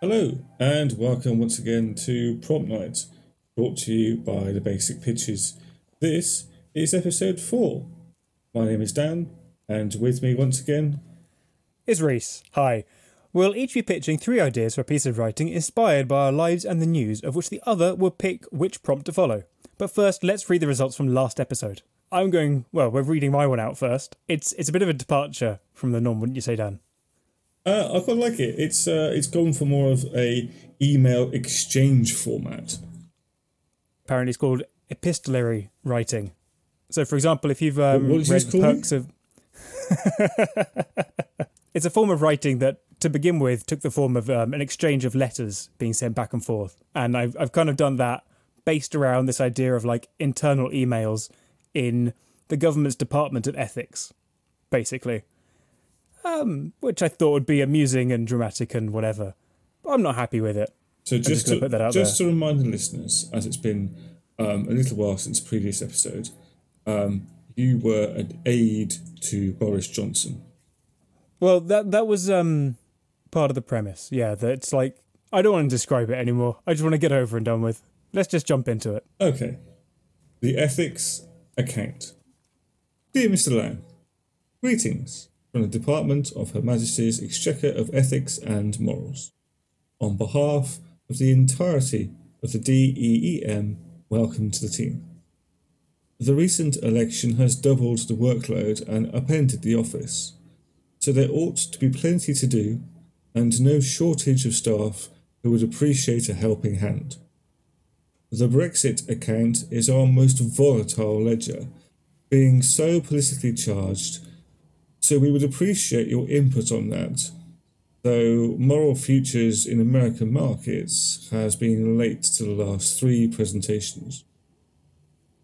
Hello, and welcome once again to Prompt Night, brought to you by the Basic Pitches. This is episode 4. My name is Dan, and with me once again is Reese. Hi. We'll each be pitching three ideas for a piece of writing inspired by our lives and the news, of which the other will pick which prompt to follow. But first, let's read the results from last episode. I'm going, well, we're reading my one out first. It's it's a bit of a departure from the norm, wouldn't you say, Dan? Uh, I quite like it. It's uh, it's gone for more of a email exchange format. Apparently, it's called epistolary writing. So, for example, if you've um, what, read Perks of, it's a form of writing that, to begin with, took the form of um, an exchange of letters being sent back and forth, and I've I've kind of done that based around this idea of like internal emails in the government's Department of Ethics, basically um, which I thought would be amusing and dramatic and whatever. But I'm not happy with it. So just, just to, just to remind the listeners, as it's been um, a little while since previous episode, um, you were an aide to Boris Johnson. Well, that that was um, part of the premise. Yeah, that it's like I don't want to describe it anymore. I just want to get over and done with. Let's just jump into it. Okay. The ethics account. Dear Mr. Lamb, greetings from the Department of Her Majesty's Exchequer of Ethics and Morals. On behalf of the entirety of the DEEM, welcome to the team. The recent election has doubled the workload and upended the office, so there ought to be plenty to do and no shortage of staff who would appreciate a helping hand. The Brexit account is our most volatile ledger, being so politically charged so we would appreciate your input on that. Though moral futures in American markets has been late to the last three presentations.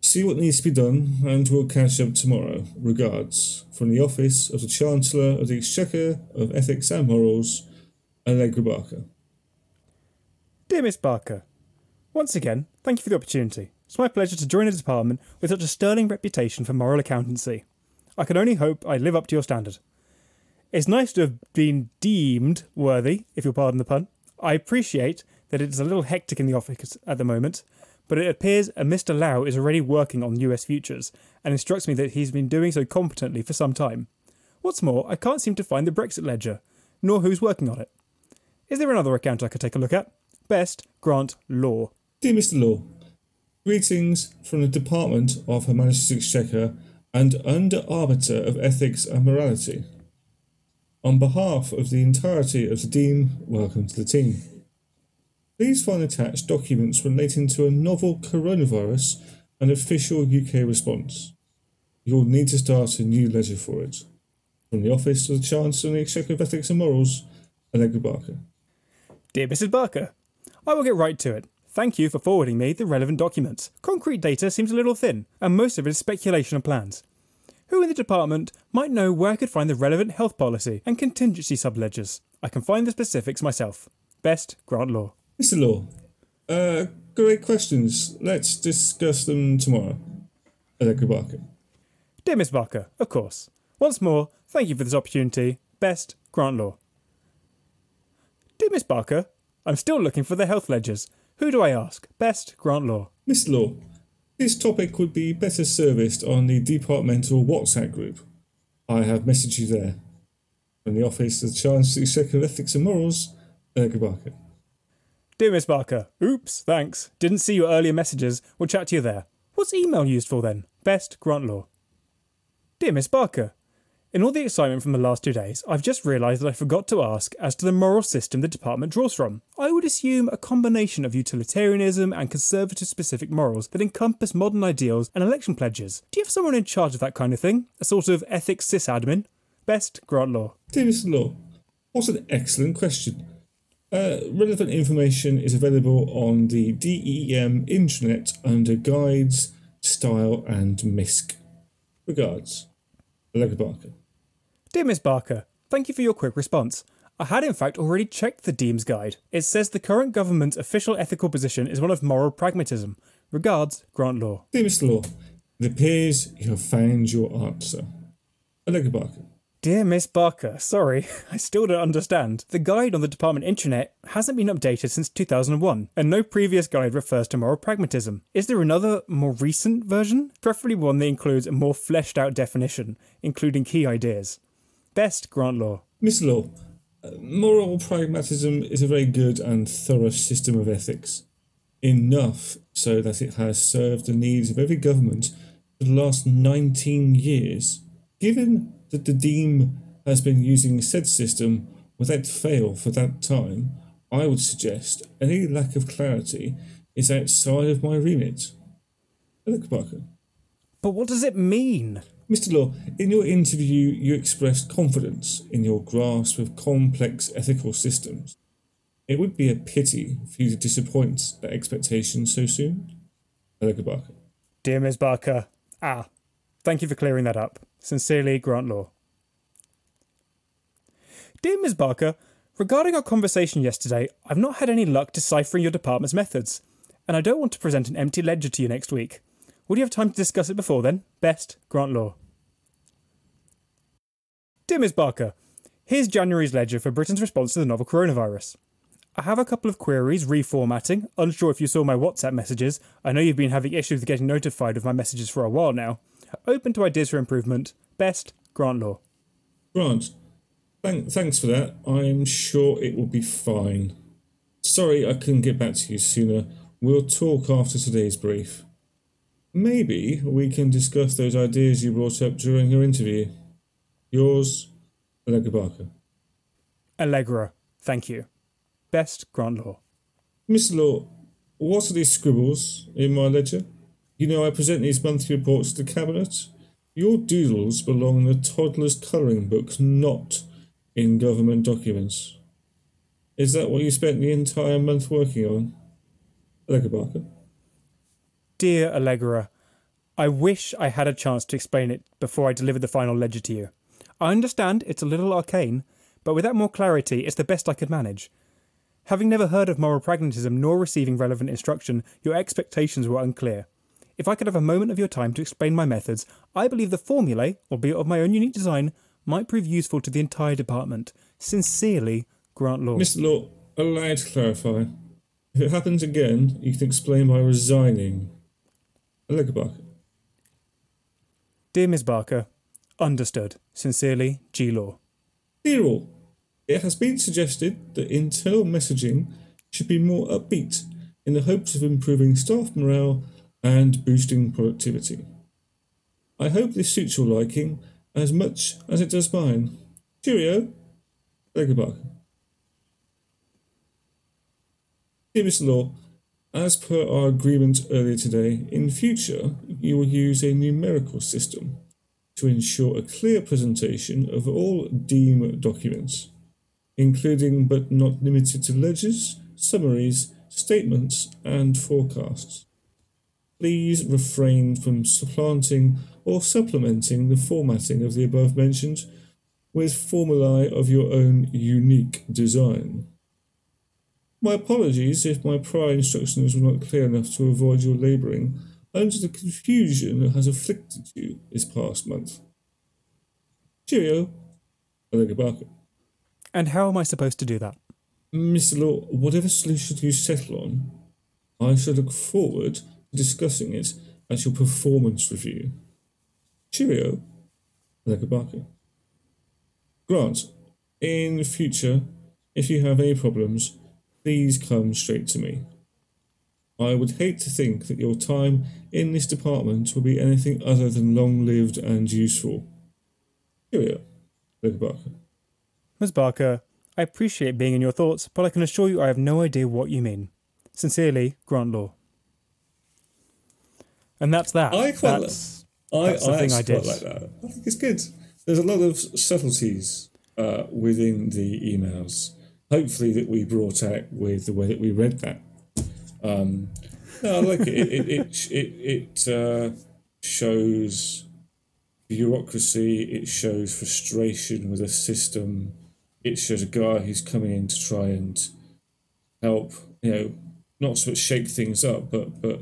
See what needs to be done, and we'll catch up tomorrow. Regards from the office of the Chancellor of the Exchequer of Ethics and Morals, Allegra Barker. Dear Miss Barker, once again, thank you for the opportunity. It's my pleasure to join a department with such a sterling reputation for moral accountancy. I can only hope I live up to your standard. It's nice to have been deemed worthy, if you'll pardon the pun. I appreciate that it is a little hectic in the office at the moment, but it appears a Mr. Lau is already working on US futures, and instructs me that he's been doing so competently for some time. What's more, I can't seem to find the Brexit ledger, nor who's working on it. Is there another account I could take a look at? Best, Grant Law. Dear Mr. Law, greetings from the Department of Her Majesty's Exchequer and under arbiter of ethics and morality. On behalf of the entirety of the DEEM, welcome to the team. Please find attached documents relating to a novel coronavirus and official UK response. You'll need to start a new ledger for it. From the Office of the Chancellor and the Exchequer of Ethics and Morals, Allegra Barker. Dear Mrs. Barker, I will get right to it. Thank you for forwarding me the relevant documents. Concrete data seems a little thin, and most of it is speculation and plans. Who in the department might know where I could find the relevant health policy and contingency subledgers? I can find the specifics myself. Best, Grant Law. Mr. Law, uh, great questions. Let's discuss them tomorrow. Allegra Barker. Dear Miss Barker, of course. Once more, thank you for this opportunity. Best, Grant Law. Dear Miss Barker, I'm still looking for the health ledgers. Who do I ask? Best Grant Law. Miss Law, this topic would be better serviced on the departmental WhatsApp group. I have messaged you there. From the Office of the Chancellor Executive Ethics and Morals, uh, Erga Barker. Dear Miss Barker, oops, thanks. Didn't see your earlier messages. We'll chat to you there. What's email used for then? Best Grant Law. Dear Miss Barker, in all the excitement from the last two days, I've just realised that I forgot to ask as to the moral system the department draws from. I would assume a combination of utilitarianism and conservative specific morals that encompass modern ideals and election pledges. Do you have someone in charge of that kind of thing? A sort of ethics sysadmin? Best, Grant Law. Dear Mr. Law, what an excellent question. Uh, relevant information is available on the DEEM intranet under Guides, Style and MISC. Regards, Barker. Dear Miss Barker, thank you for your quick response. I had in fact already checked the Deem's Guide. It says the current government's official ethical position is one of moral pragmatism. Regards, Grant Law. Dear Mr. Law, it appears you have found your answer. Allegra Barker. Dear Miss Barker, sorry, I still don't understand. The guide on the department intranet hasn't been updated since 2001, and no previous guide refers to moral pragmatism. Is there another, more recent version? Preferably one that includes a more fleshed out definition, including key ideas. Best, Grant Law. Mr. Law, uh, moral pragmatism is a very good and thorough system of ethics. Enough so that it has served the needs of every government for the last 19 years. Given that the Deem has been using said system without fail for that time, I would suggest any lack of clarity is outside of my remit. Look, Barker. But what does it mean? Mr. Law, in your interview, you expressed confidence in your grasp of complex ethical systems. It would be a pity for you to disappoint that expectation so soon. Hello, Barker. Dear Ms. Barker, ah, thank you for clearing that up. Sincerely, Grant Law. Dear Ms. Barker, regarding our conversation yesterday, I've not had any luck deciphering your department's methods, and I don't want to present an empty ledger to you next week. Would you have time to discuss it before then? Best, Grant Law. Dear Ms. Barker, here's January's ledger for Britain's response to the novel coronavirus. I have a couple of queries reformatting. Unsure if you saw my WhatsApp messages. I know you've been having issues getting notified of my messages for a while now. Open to ideas for improvement. Best, Grant Law. Grant, thank, thanks for that. I'm sure it will be fine. Sorry I couldn't get back to you sooner. We'll talk after today's brief. Maybe we can discuss those ideas you brought up during your interview. Yours, Allegra Barker. Allegra, thank you. Best, Grant Law. Mr. Law, what are these scribbles in my ledger? You know I present these monthly reports to the Cabinet. Your doodles belong in the toddler's colouring book, not in government documents. Is that what you spent the entire month working on? Allegra Barker. Dear Allegra, I wish I had a chance to explain it before I delivered the final ledger to you. I understand it's a little arcane, but without more clarity, it's the best I could manage. Having never heard of moral pragmatism nor receiving relevant instruction, your expectations were unclear. If I could have a moment of your time to explain my methods, I believe the formulae, albeit of my own unique design, might prove useful to the entire department. Sincerely, Grant Law. Mr. Law, allow to clarify. If it happens again, you can explain by resigning. Barker. Dear Ms. Barker, understood. Sincerely, G Law. Dear all, it has been suggested that internal messaging should be more upbeat in the hopes of improving staff morale and boosting productivity. I hope this suits your liking as much as it does mine. Cheerio. Barker. Dear Mr. Law, as per our agreement earlier today, in future you will use a numerical system to ensure a clear presentation of all DEEM documents, including but not limited to ledgers, summaries, statements, and forecasts. Please refrain from supplanting or supplementing the formatting of the above mentioned with formulae of your own unique design. My apologies if my prior instructions were not clear enough to avoid your labouring under the confusion that has afflicted you this past month. Cheerio, Allegra Barker. And how am I supposed to do that? Mr. Law, whatever solution you settle on, I shall look forward to discussing it at your performance review. Cheerio, Barker. Grant, in future, if you have any problems, please come straight to me. I would hate to think that your time in this department will be anything other than long lived and useful. Cheerio, Barker. Ms. Barker, I appreciate being in your thoughts, but I can assure you I have no idea what you mean. Sincerely, Grant Law. And that's that. I quite that's, I, that's I I did. quite like that. I think it's good. There's a lot of subtleties uh, within the emails. Hopefully, that we brought out with the way that we read that. Um, no, I like it. It it it, it uh, shows bureaucracy. It shows frustration with a system. It shows a guy who's coming in to try and help. You know, not so much shake things up, but but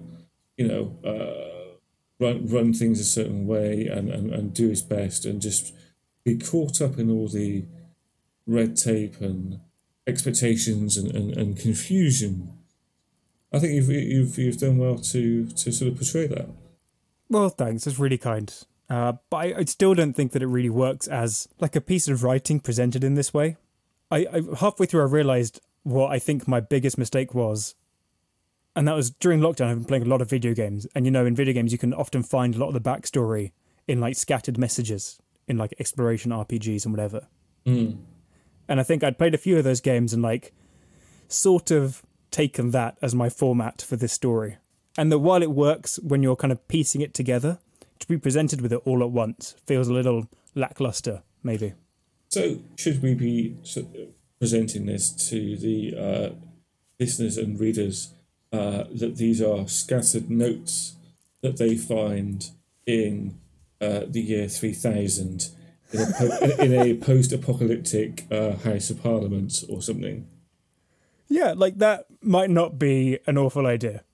you know, uh, run run things a certain way and, and, and do his best and just be caught up in all the red tape and expectations and, and, and confusion. I think you've, you've you've done well to to sort of portray that. Well, thanks. That's really kind. Uh, but I, I still don't think that it really works as like a piece of writing presented in this way. I, I halfway through I realized what I think my biggest mistake was, and that was during lockdown. I've been playing a lot of video games, and you know, in video games you can often find a lot of the backstory in like scattered messages in like exploration RPGs and whatever. Mm. And I think I'd played a few of those games and like sort of taken that as my format for this story. And that while it works when you're kind of piecing it together, to be presented with it all at once feels a little lackluster, maybe. So, should we be presenting this to the uh, listeners and readers uh, that these are scattered notes that they find in uh, the year 3000 in a, po- in a post-apocalyptic uh, House of Parliament or something. Yeah, like that might not be an awful idea.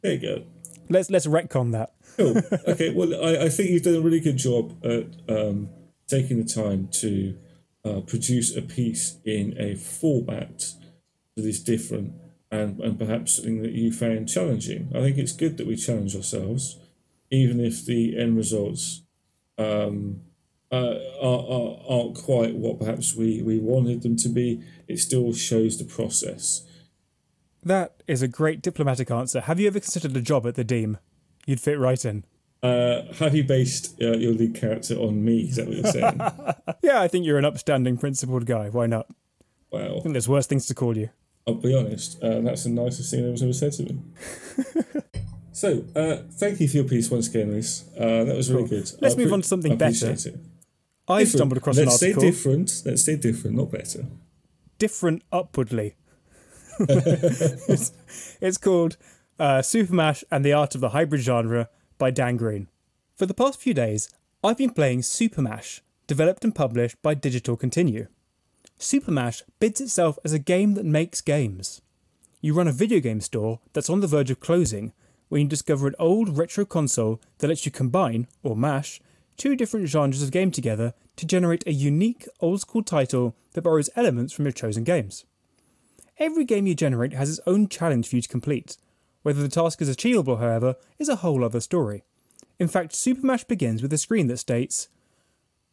There you go. Let's let's retcon that. Cool. Okay. Well, I, I think you've done a really good job at um, taking the time to uh, produce a piece in a format that is different and, and perhaps something that you found challenging. I think it's good that we challenge ourselves, even if the end results um, uh, are, are, aren't quite what perhaps we, we wanted them to be. It still shows the process. That is a great diplomatic answer. Have you ever considered a job at the Deem? You'd fit right in. Uh, have you based uh, your lead character on me? Is that what you're saying? yeah, I think you're an upstanding, principled guy. Why not? Wow. I think there's worse things to call you. I'll be honest. Uh, that's the nicest thing was ever said to me. so, uh, thank you for your piece once again, Reese. Uh, that was really cool. good. Let's I move on to something better. It. I've different. stumbled across Let's an article. Let's stay different. Let's stay different, not better. Different upwardly. it's, it's, called uh, Super Mash and the Art of the Hybrid Genre by Dan Green. For the past few days, I've been playing Super Mash, developed and published by Digital Continue. Super Mash bids itself as a game that makes games. You run a video game store that's on the verge of closing when you discover an old retro console that lets you combine, or mash, two different genres of game together to generate a unique old school title that borrows elements from your chosen games. Every game you generate has its own challenge for you to complete. Whether the task is achievable, however, is a whole other story. In fact, Super Mash begins with a screen that states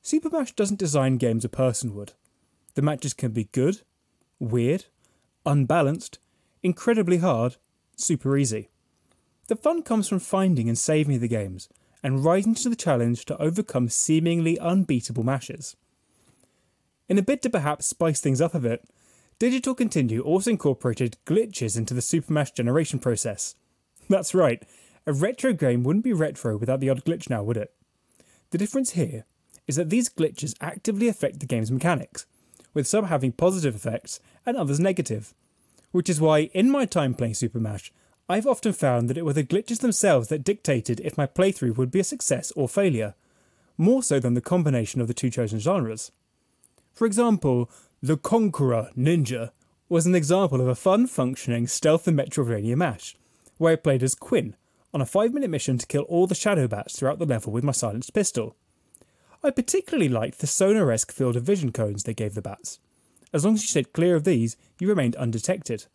Super Mash doesn't design games a person would. The matches can be good, weird, unbalanced, incredibly hard, super easy. The fun comes from finding and saving the games, and rising to the challenge to overcome seemingly unbeatable mashes. In a bid to perhaps spice things up a bit, Digital Continue also incorporated glitches into the Super Mash generation process. That's right, a retro game wouldn't be retro without the odd glitch now, would it? The difference here is that these glitches actively affect the game's mechanics, with some having positive effects and others negative. Which is why, in my time playing Super Mash, I've often found that it were the glitches themselves that dictated if my playthrough would be a success or failure, more so than the combination of the two chosen genres. For example, the Conqueror Ninja was an example of a fun functioning stealth and Metroidvania mash, where I played as Quinn on a 5 minute mission to kill all the shadow bats throughout the level with my silenced pistol. I particularly liked the sonar esque field of vision cones they gave the bats. As long as you stayed clear of these, you remained undetected.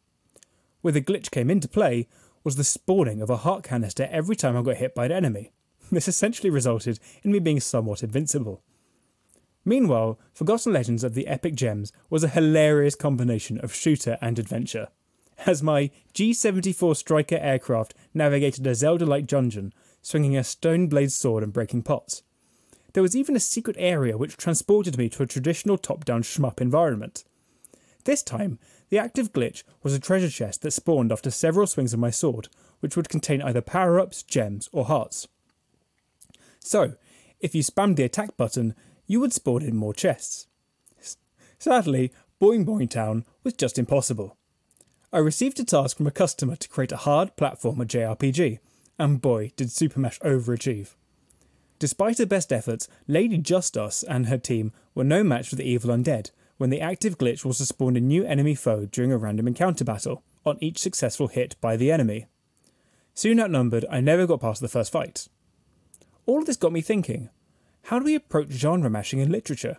Where the glitch came into play was the spawning of a heart canister every time I got hit by an enemy. This essentially resulted in me being somewhat invincible. Meanwhile, Forgotten Legends of the Epic Gems was a hilarious combination of shooter and adventure. As my G 74 Striker aircraft navigated a Zelda like dungeon, swinging a stone blade sword and breaking pots. There was even a secret area which transported me to a traditional top down shmup environment. This time, the active glitch was a treasure chest that spawned after several swings of my sword, which would contain either power ups, gems, or hearts. So, if you spammed the attack button, you would spawn in more chests. Sadly, Boing Boing Town was just impossible. I received a task from a customer to create a hard platformer JRPG, and boy, did Super Mash overachieve. Despite her best efforts, Lady Justos and her team were no match for the evil undead when the active glitch was to spawn a new enemy foe during a random encounter battle on each successful hit by the enemy. Soon outnumbered, I never got past the first fight. All of this got me thinking how do we approach genre mashing in literature?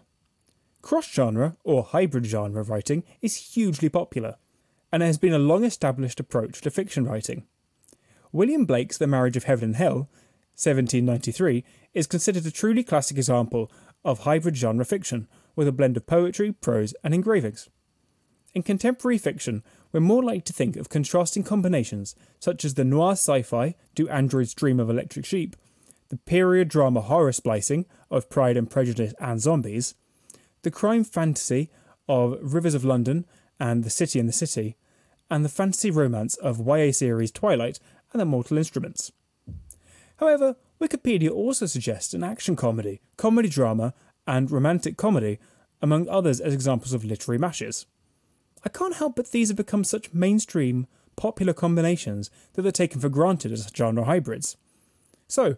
Cross genre, or hybrid genre writing, is hugely popular, and has been a long established approach to fiction writing. William Blake's The Marriage of Heaven and Hell, 1793, is considered a truly classic example of hybrid genre fiction, with a blend of poetry, prose, and engravings. In contemporary fiction, we're more likely to think of contrasting combinations, such as the noir sci fi Do Androids Dream of Electric Sheep, the period drama horror splicing of Pride and Prejudice and Zombies, the crime fantasy of Rivers of London and The City and the City, and the fantasy romance of YA series Twilight and The Mortal Instruments. However, Wikipedia also suggests an action comedy, comedy drama, and romantic comedy, among others as examples of literary mashes. I can't help but these have become such mainstream, popular combinations that they're taken for granted as genre hybrids. So,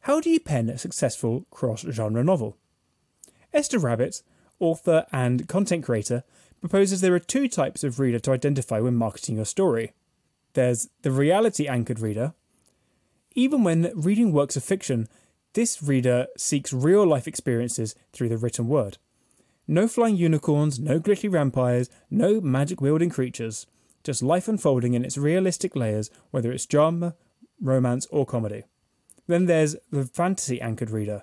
how do you pen a successful cross genre novel? Esther Rabbit, author and content creator, proposes there are two types of reader to identify when marketing your story. There's the reality anchored reader. Even when reading works of fiction, this reader seeks real life experiences through the written word. No flying unicorns, no glittery vampires, no magic wielding creatures. Just life unfolding in its realistic layers, whether it's drama, romance, or comedy. Then there's the fantasy anchored reader.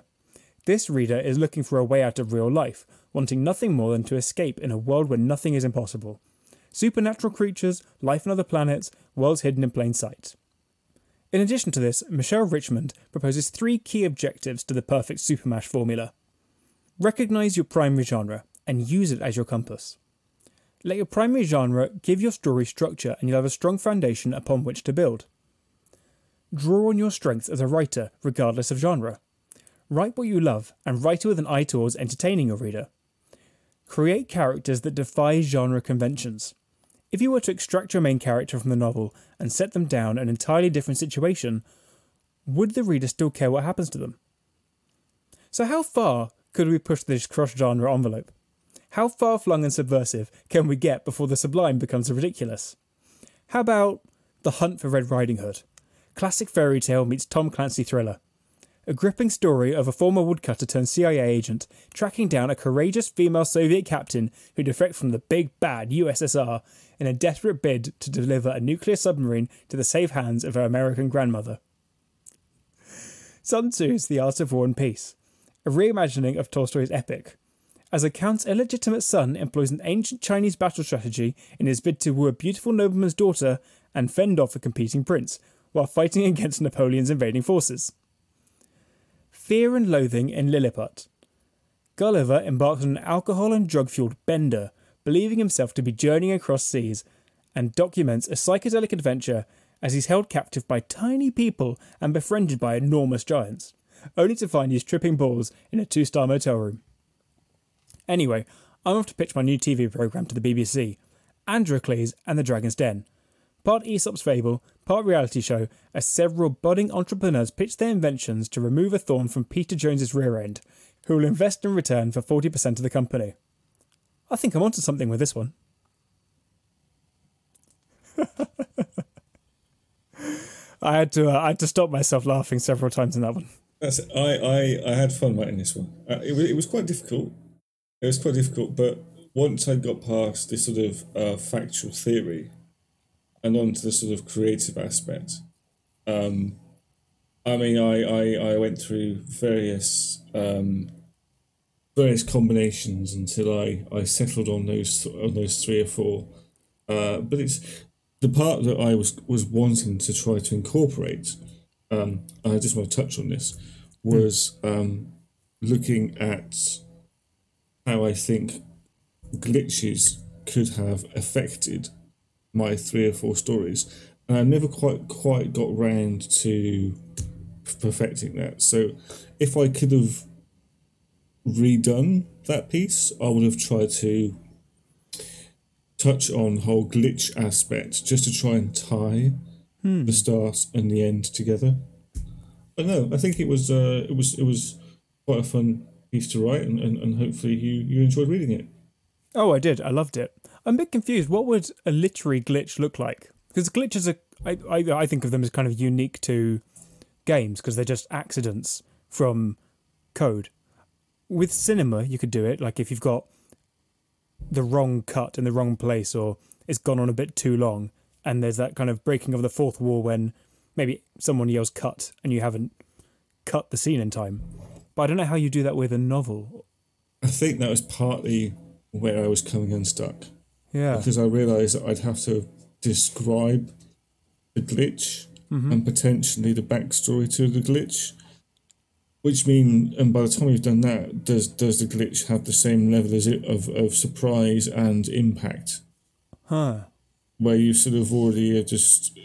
This reader is looking for a way out of real life, wanting nothing more than to escape in a world where nothing is impossible. Supernatural creatures, life on other planets, worlds hidden in plain sight. In addition to this, Michelle Richmond proposes three key objectives to the perfect Supermash formula. Recognize your primary genre and use it as your compass. Let your primary genre give your story structure and you'll have a strong foundation upon which to build. Draw on your strengths as a writer, regardless of genre. Write what you love and write it with an eye towards entertaining your reader. Create characters that defy genre conventions. If you were to extract your main character from the novel and set them down an entirely different situation, would the reader still care what happens to them? So, how far could we push this cross genre envelope? How far flung and subversive can we get before the sublime becomes ridiculous? How about The Hunt for Red Riding Hood? Classic fairy tale meets Tom Clancy thriller. A gripping story of a former woodcutter turned CIA agent tracking down a courageous female Soviet captain who defected from the big bad USSR in a desperate bid to deliver a nuclear submarine to the safe hands of her American grandmother. Sun Tzu's The Art of War and Peace, a reimagining of Tolstoy's epic. As a count's illegitimate son employs an ancient Chinese battle strategy in his bid to woo a beautiful nobleman's daughter and fend off a competing prince, while fighting against Napoleon's invading forces. Fear and Loathing in Lilliput. Gulliver embarks on an alcohol and drug fueled bender, believing himself to be journeying across seas, and documents a psychedelic adventure as he's held captive by tiny people and befriended by enormous giants only to find he's tripping balls in a two star motel room. Anyway, I'm off to pitch my new TV programme to the BBC Androcles and the Dragon's Den. Part Aesop's fable, part reality show, as several budding entrepreneurs pitch their inventions to remove a thorn from Peter Jones's rear end, who will invest in return for 40% of the company. I think I'm onto something with this one. I had to uh, I had to stop myself laughing several times in that one. That's it. I, I, I had fun writing this one. Uh, it, was, it was quite difficult. It was quite difficult, but once I got past this sort of uh, factual theory and onto the sort of creative aspect, um, I mean, I, I, I went through various um, various combinations until I, I settled on those on those three or four. Uh, but it's the part that I was was wanting to try to incorporate. Um, I just want to touch on this was um, looking at how I think glitches could have affected my three or four stories, and I never quite quite got round to perfecting that. So, if I could have redone that piece, I would have tried to touch on whole glitch aspect just to try and tie Hmm. the start and the end together. But no, I think it was uh, it was it was quite a fun piece to write, and, and, and hopefully you you enjoyed reading it. Oh, I did. I loved it. I'm a bit confused. What would a literary glitch look like? Because glitches are, I, I, I think of them as kind of unique to games because they're just accidents from code. with cinema, you could do it. Like if you've got the wrong cut in the wrong place, or it's gone on a bit too long, and there's that kind of breaking of the fourth wall when maybe someone yells cut and you haven't cut the scene in time. But I don't know how you do that with a novel. I think that was partly where I was coming unstuck Yeah. because I realised that I'd have to describe the glitch and potentially the backstory to the glitch. Which mean, and by the time you've done that, does does the glitch have the same level as it of, of surprise and impact? Huh. where you sort of already just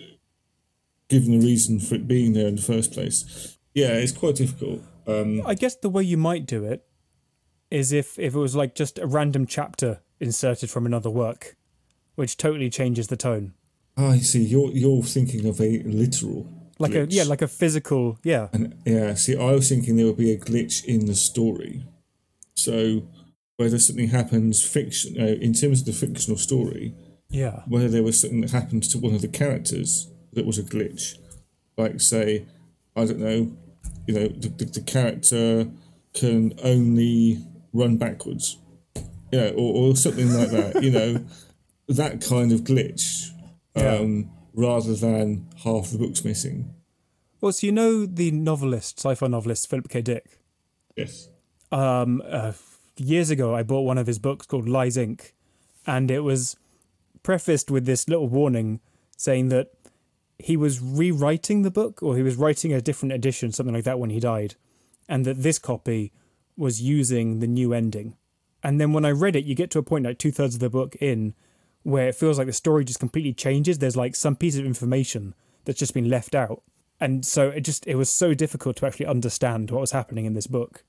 given the reason for it being there in the first place. Yeah, it's quite difficult. Um, I guess the way you might do it is if if it was like just a random chapter inserted from another work, which totally changes the tone. I see. You're you're thinking of a literal Like a yeah, like a physical yeah. and yeah. See, I was thinking there would be a glitch in the story. So whether something happens fiction uh, in terms of the fictional story, Yeah. whether there was something that happened to one of the characters that was a glitch, like say, I don't know, you know, the, the, the character can only run backwards, you know, or, or something like that, you know, that kind of glitch, um, rather than half the book's missing. Well, so you know the novelist, sci-fi novelist Philip K. Dick. Yes. Um, uh, years ago, I bought one of his books called Lies Inc., and it was prefaced with this little warning saying that he was rewriting the book, or he was writing a different edition, something like that, when he died, and that this copy was using the new ending. And then when I read it, you get to a point like two thirds of the book in where it feels like the story just completely changes. There's like some piece of information that's just been left out. And so it just it was so difficult to actually understand what was happening in this book.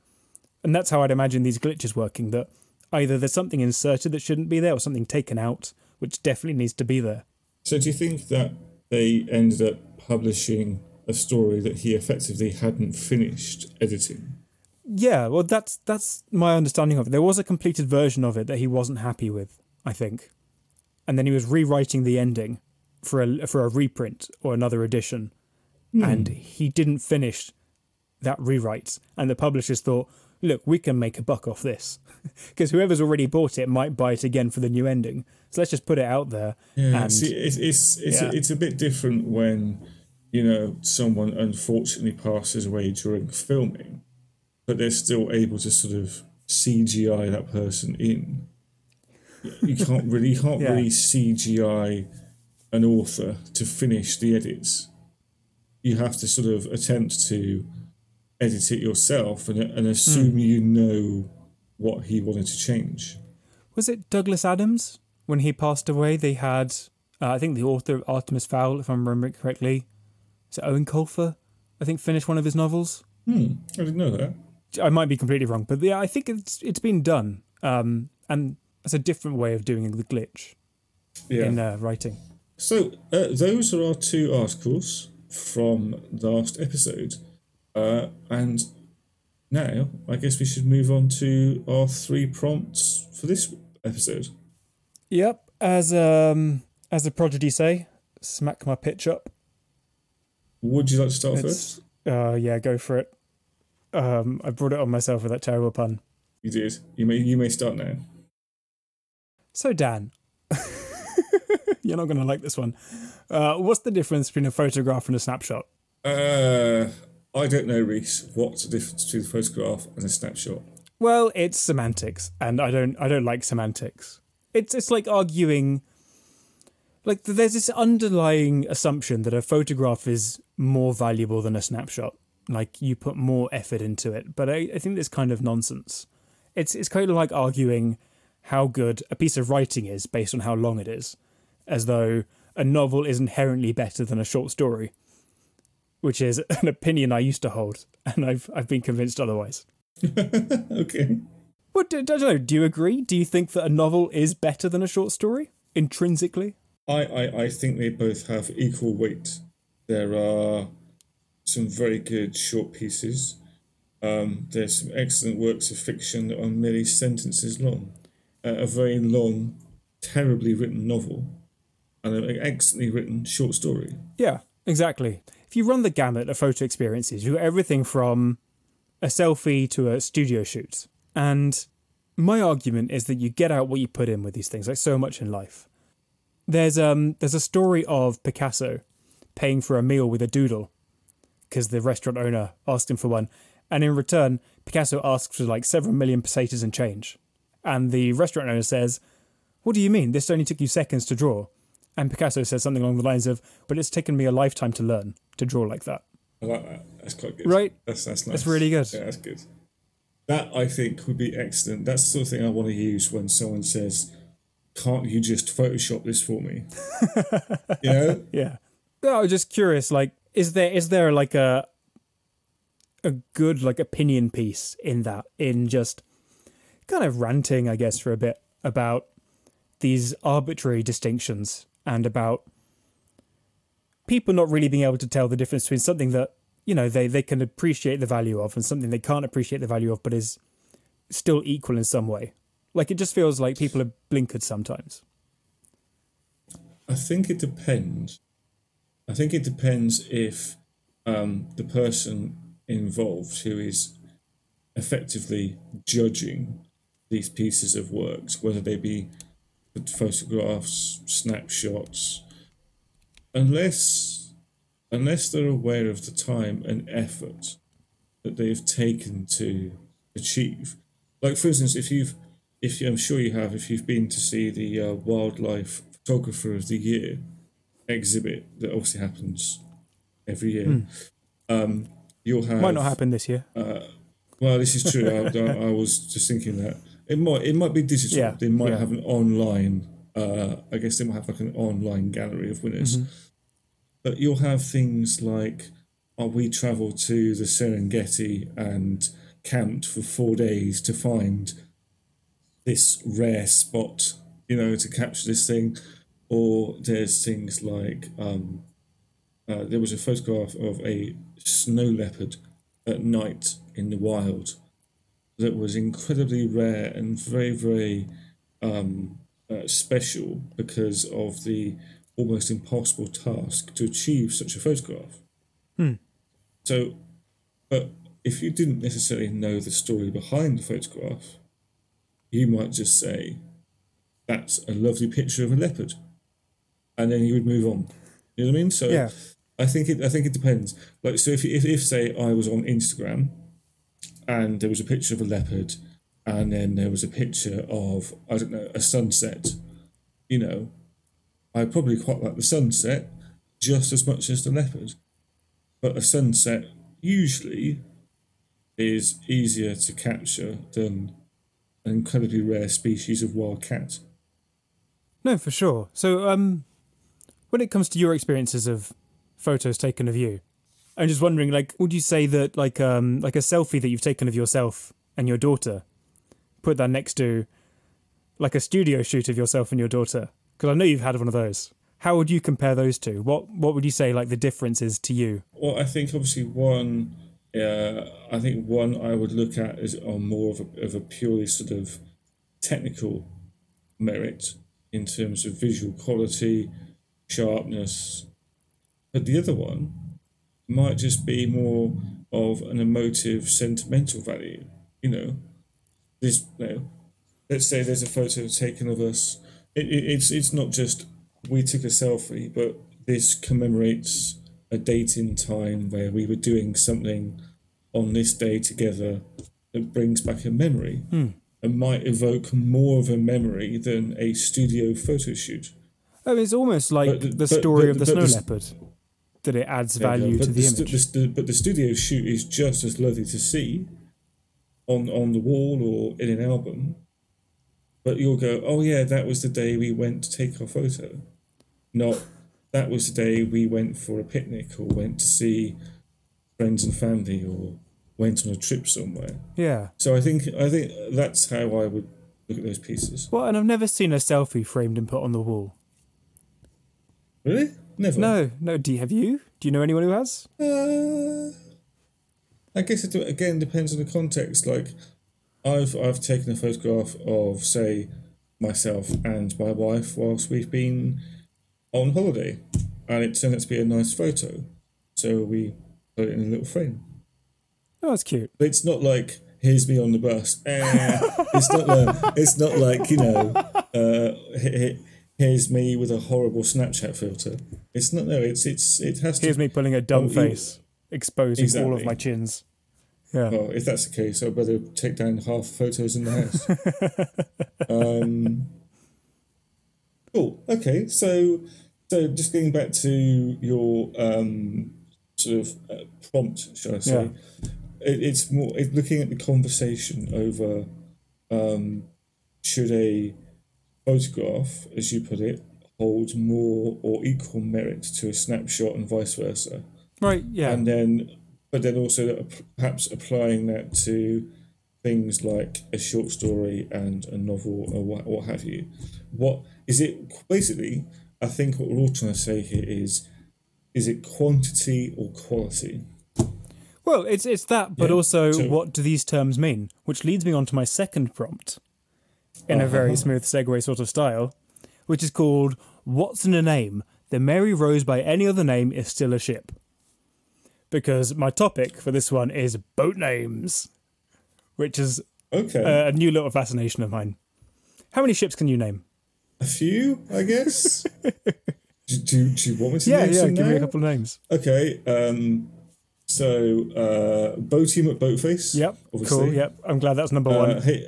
And that's how I'd imagine these glitches working that either there's something inserted that shouldn't be there or something taken out, which definitely needs to be there. So do you think that they ended up publishing a story that he effectively hadn't finished editing? Yeah, well that's that's my understanding of it. There was a completed version of it that he wasn't happy with, I think. And then he was rewriting the ending for a for a reprint or another edition. Hmm. And he didn't finish that rewrite. And the publishers thought, look, we can make a buck off this. Because whoever's already bought it might buy it again for the new ending. So let's just put it out there. Yeah, and see, it's it's it's, Yeah. a, it's a bit different when you know someone unfortunately passes away during filming, but they're still able to sort of CGI that person in. You can't really you can't Yeah. really CGI an author to finish the edits. You have to sort of attempt to edit it yourself and and assume Hmm. you know what he wanted to change. Was it Douglas Adams when he passed away? They had, uh, I think, the author of Artemis Fowl, if I'm remembering correctly. Is it Eoin Colfer? I think finished one of his novels. Hmm, I didn't know that. I might be completely wrong, but yeah, I think it's it's been done, um, and it's a different way of doing the glitch Yeah. in uh, writing. So uh, those are our two articles from the last episode, uh, and now I guess we should move on to our three prompts for this episode. Yep, as um as the prodigy say, smack my pitch up. Would you like to start first? Uh, yeah, go for it. Um, I brought it on myself with that terrible pun. You did. You may you may start now. So Dan, you're not going to like this one. Uh, what's the difference between a photograph and a snapshot? Uh, I don't know, Reese. What's the difference between a photograph and a snapshot? Well, it's semantics, and I don't I don't like semantics. It's it's like arguing like there's this underlying assumption that a photograph is more valuable than a snapshot. Like you put more effort into it. But I, I think that's kind of nonsense. It's it's kind of like arguing how good a piece of writing is based on how long it is. As though a novel is inherently better than a short story. Which is an opinion I used to hold, and I've I've been convinced otherwise. okay. What do, I don't know. Do you agree? Do you think that a novel is better than a short story intrinsically? I, I, I think they both have equal weight. There are some very good short pieces. Um, there's some excellent works of fiction that are merely sentences long. Uh, a very long, terribly written novel, and an excellently written short story. Yeah, exactly. If you run the gamut of photo experiences, you got everything from a selfie to a studio shoot. And my argument is that you get out what you put in with these things, like so much in life. There's um there's a story of Picasso paying for a meal with a doodle because the restaurant owner asked him for one, and in return, Picasso asks for like several million pesetas in change. And the restaurant owner says, "What do you mean? This only took you seconds to draw." And Picasso says something along the lines of, "But it's taken me a lifetime to learn to draw like that." I like that. That's quite good. Right? That's that's nice. That's really good. Yeah, that's good. That I think would be excellent. That's the sort of thing I want to use when someone says, "Can't you just Photoshop this for me?" you know? Yeah. I was just curious, like, is there is there like a a good like opinion piece in that, in just kind of ranting, I guess, for a bit about these arbitrary distinctions and about people not really being able to tell the difference between something that, you know, they, they can appreciate the value of and something they can't appreciate the value of but is still equal in some way. Like it just feels like people are blinkered sometimes. I think it depends. I think it depends if um, the person involved who is effectively judging these pieces of works, whether they be photographs, snapshots, unless unless they're aware of the time and effort that they've taken to achieve. Like for instance, if you've if you, I'm sure you have, if you've been to see the uh, wildlife photographer of the year exhibit that obviously happens every year, um, you'll have Might not happen this year. Uh, well, this is true. I, I, I was just thinking that it might it might be digital. Yeah, They might yeah. have an online. Uh, I guess they might have like an online gallery of winners. Mm-hmm. But you'll have things like, oh, we travelled to the Serengeti and camped for four days to find this rare spot, you know, to capture this thing. Or there's things like um, uh, there was a photograph of a snow leopard at night in the wild that was incredibly rare and very, very um, uh, special because of the almost impossible task to achieve such a photograph. So, but if you didn't necessarily know the story behind the photograph, you might just say, that's a lovely picture of a leopard. And then you would move on. You know what I mean? So Yeah. I think it I think it depends. Like so if if, if say I was on Instagram and there was a picture of a leopard and then there was a picture of I don't know, a sunset, you know, I probably quite like the sunset just as much as the leopard. But a sunset usually is easier to capture than an incredibly rare species of wild cat. No, for sure. So, um, when it comes to your experiences of photos taken of you, I'm just wondering, like, would you say that, like, um, like a selfie that you've taken of yourself and your daughter, put that next to, like, a studio shoot of yourself and your daughter? Because I know you've had one of those. How would you compare those two? What What would you say, like, the difference is to you? Well, I think obviously one, uh, I think one I would look at is on more of a, of a purely sort of technical merit in terms of visual quality, sharpness. But the other one might just be more of an emotive, sentimental value. You know, this. You know, let's say there's a photo taken of us. It, it, it's it's not just we took a selfie, but this commemorates a date in time where we were doing something on this day together that brings back a memory hmm. and might evoke more of a memory than a studio photo shoot. I mean, it's almost like the- the story but- of the snow the- leopard, that it adds value but to the, image. stu- but the studio shoot is just as lovely to see on on the wall or in an album. But you'll go, oh yeah, that was the day we went to take our photo. Not that was the day we went for a picnic or went to see friends and family or went on a trip somewhere. yeah. So I think I think that's how I would look at those pieces. Well, and I've never seen a selfie framed and put on the wall. Really? Never. No, no. Do you, have you? Do you know anyone who has? Uh, I guess it again depends on the context. Like, I've I've taken a photograph of say myself and my wife whilst we've been on holiday, and it turned out to be a nice photo, so we put it in a little frame. Oh, that's cute. But it's not like here's me on the bus. Eh, it's not like, it's not like you know, uh, here's me with a horrible Snapchat filter. It's not. No, it's it's it has to. Here's me pulling a dumb Oh, you- face, exposing all of my chins. Yeah. Well, if that's the case, I'd better take down half photos in the house. um, cool. Okay. So, so just getting back to your um, sort of uh, prompt, shall I say? It, it's more it's looking at the conversation over um, should a photograph, as you put it, hold more or equal merit to a snapshot and vice versa Right. Yeah. and then but then also perhaps applying that to things like a short story and a novel or what, what have you what is it basically i think what we're all trying to say here is is it quantity or quality Well, it's it's that, but Yeah, also so- what do these terms mean? Which leads me on to my second prompt, in a very Uh-huh. smooth segue sort of style, which is called "What's in a name? The Mary Rose by any other name is still a ship." Because my topic for this one is boat names, which is okay a, a new little fascination of mine. How many ships can you name? a few i guess do, do, do you want me to Yeah, name yeah. some Give me a couple of names. okay um so uh boaty mcboatface Yep. obviously. Cool. Yep. I'm glad that's number uh, one. H-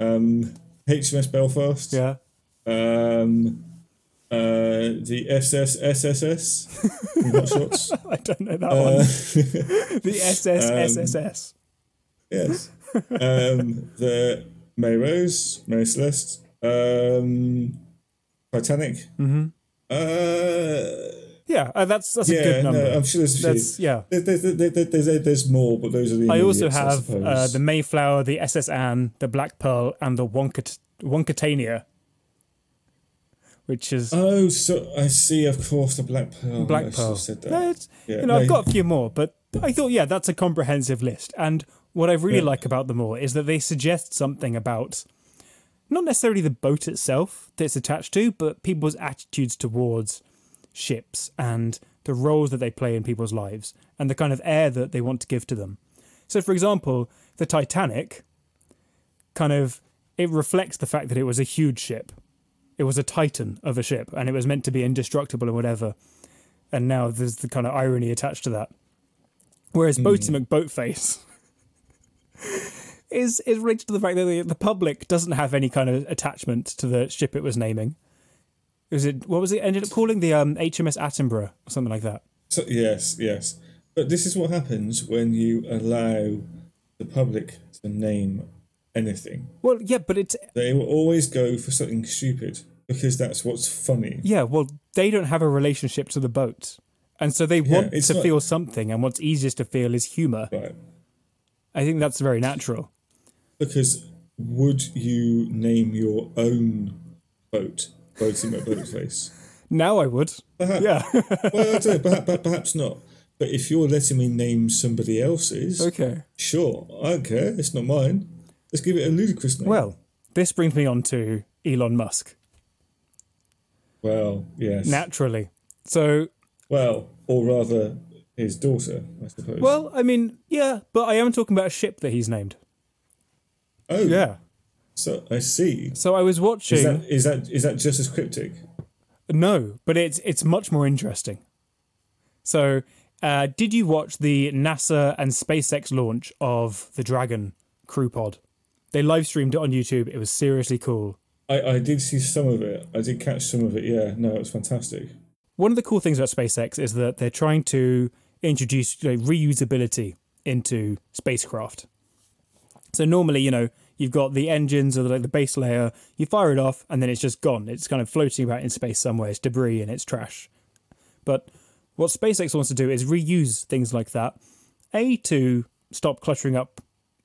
um hms belfast Yeah. um, uh, the SS SSS from Hot I don't know that Uh, one. The SSSSS. yes. Um, the Mary Rose, Mary Celeste, um, Titanic. Mm-hmm. Uh, Yeah, uh, that's that's a good number. no, I'm sure there's a few. that's yeah. There, there, there, there, there's, there's more, but those are the. I also have suppose. uh, the Mayflower, the SS Anne, the Black Pearl, and the Wonkat- Wonkatania, which is Oh, so I see. Of course, the Black Pearl. I Black should Pearl. said that. No, Yeah, you know, I've got a few more, but I thought, yeah, that's a comprehensive list. And what I really Yeah. like about them all is that they suggest something about not necessarily the boat itself that it's attached to, but people's attitudes towards ships and the roles that they play in people's lives and the kind of air that they want to give to them. So, for example, the Titanic kind of it reflects the fact that it was a huge ship. It was a titan of a ship, and it was meant to be indestructible and whatever. And now there's the kind of irony attached to that. Whereas hmm. Boaty McBoatface is is related to the fact that the, the public doesn't have any kind of attachment to the ship it was naming. Was it what was it ended up calling the um, HMS Attenborough or something like that? So, yes, yes. But this is what happens when you allow the public to name anything. Well, yeah, but it's They will always go for something stupid because that's what's funny. yeah. Well, they don't have a relationship to the boat, and so they want it's to feel something, and what's easiest to feel is humour. Right. I think that's very natural. Because would you name your own boat Boaty McBoatface? Now I would. Perhaps, Yeah. well, I don't know, perhaps, perhaps not. But if you're letting me name somebody else's, okay. sure, I don't care. It's not mine. Let's give it a ludicrous name. Well, this brings me on to Elon Musk. well, yes. Naturally. So, well, or rather, his daughter, I suppose. well, I mean, yeah, but I am talking about a ship that he's named. oh, Yeah. So I see. So I was watching. Is that is that is that just as cryptic? No, but it's it's much more interesting. So, uh, did you watch the NASA and SpaceX launch of the Dragon crew pod? They live streamed it on YouTube. It was seriously cool. I, I did see some of it. I did catch some of it. Yeah, no, it was fantastic. One of the cool things about SpaceX is that they're trying to introduce you know, reusability into spacecraft. So normally, you know, you've got the engines or the, like the base layer, you fire it off, and then it's just gone. It's kind of floating about in space somewhere. It's debris and it's trash. But what SpaceX wants to do is reuse things like that. A to stop cluttering up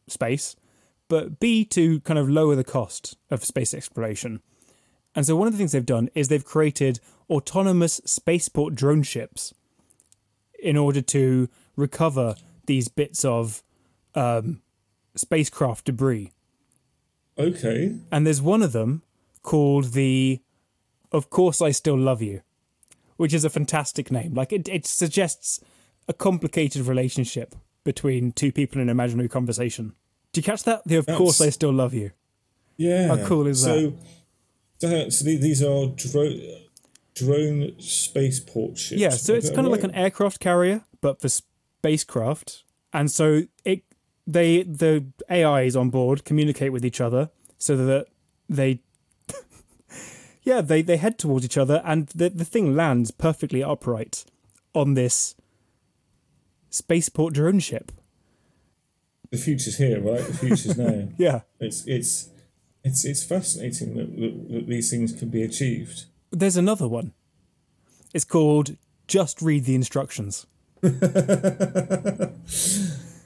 space, but B to kind of lower the cost of space exploration. And so one of the things they've done is they've created autonomous spaceport drone ships in order to recover these bits of um, spacecraft debris. Okay. And there's one of them called the Of Course I Still Love You, which is a fantastic name. Like it, it suggests a complicated relationship between two people in an imaginary conversation. Do you catch that? The of That's- course I still love you. Yeah. How cool is so, So, so these are drone drone spaceport ships. Yeah, so it's that kind of like an aircraft carrier, but for spacecraft. And so it they the AIs on board communicate with each other so that they yeah they they head towards each other and the the thing lands perfectly upright on this spaceport drone ship. the future's here, right? The future's now. Yeah, It's it's it's it's fascinating that, that, that these things can be achieved. there's another one. It's called Just Read the Instructions.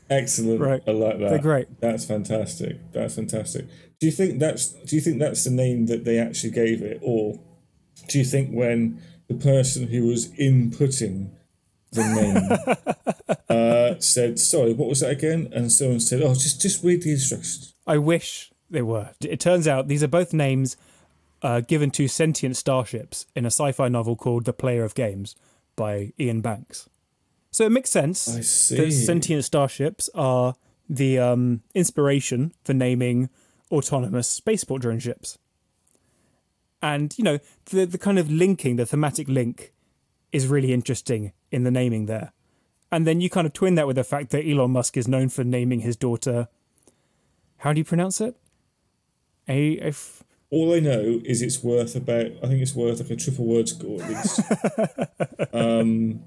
Excellent. Right. I like that. They're great. That's fantastic. That's fantastic. Do you think that's do you think that's the name that they actually gave it, or do you think when the person who was inputting the name uh, said, "Sorry, what was that again?" and someone said, "Oh, just just read the instructions." I wish they were. It turns out these are both names uh, given to sentient starships in a sci fi novel called The Player of Games by Iain Banks. So it makes sense I see. that sentient starships are the um, inspiration for naming autonomous spaceport drone ships. And, you know, the, the kind of linking, the thematic link is really interesting in the naming there. And then you kind of twin that with the fact that Elon Musk is known for naming his daughter. How do you pronounce it? A F. All I know is it's worth about. I think it's worth like a triple word score at least. um,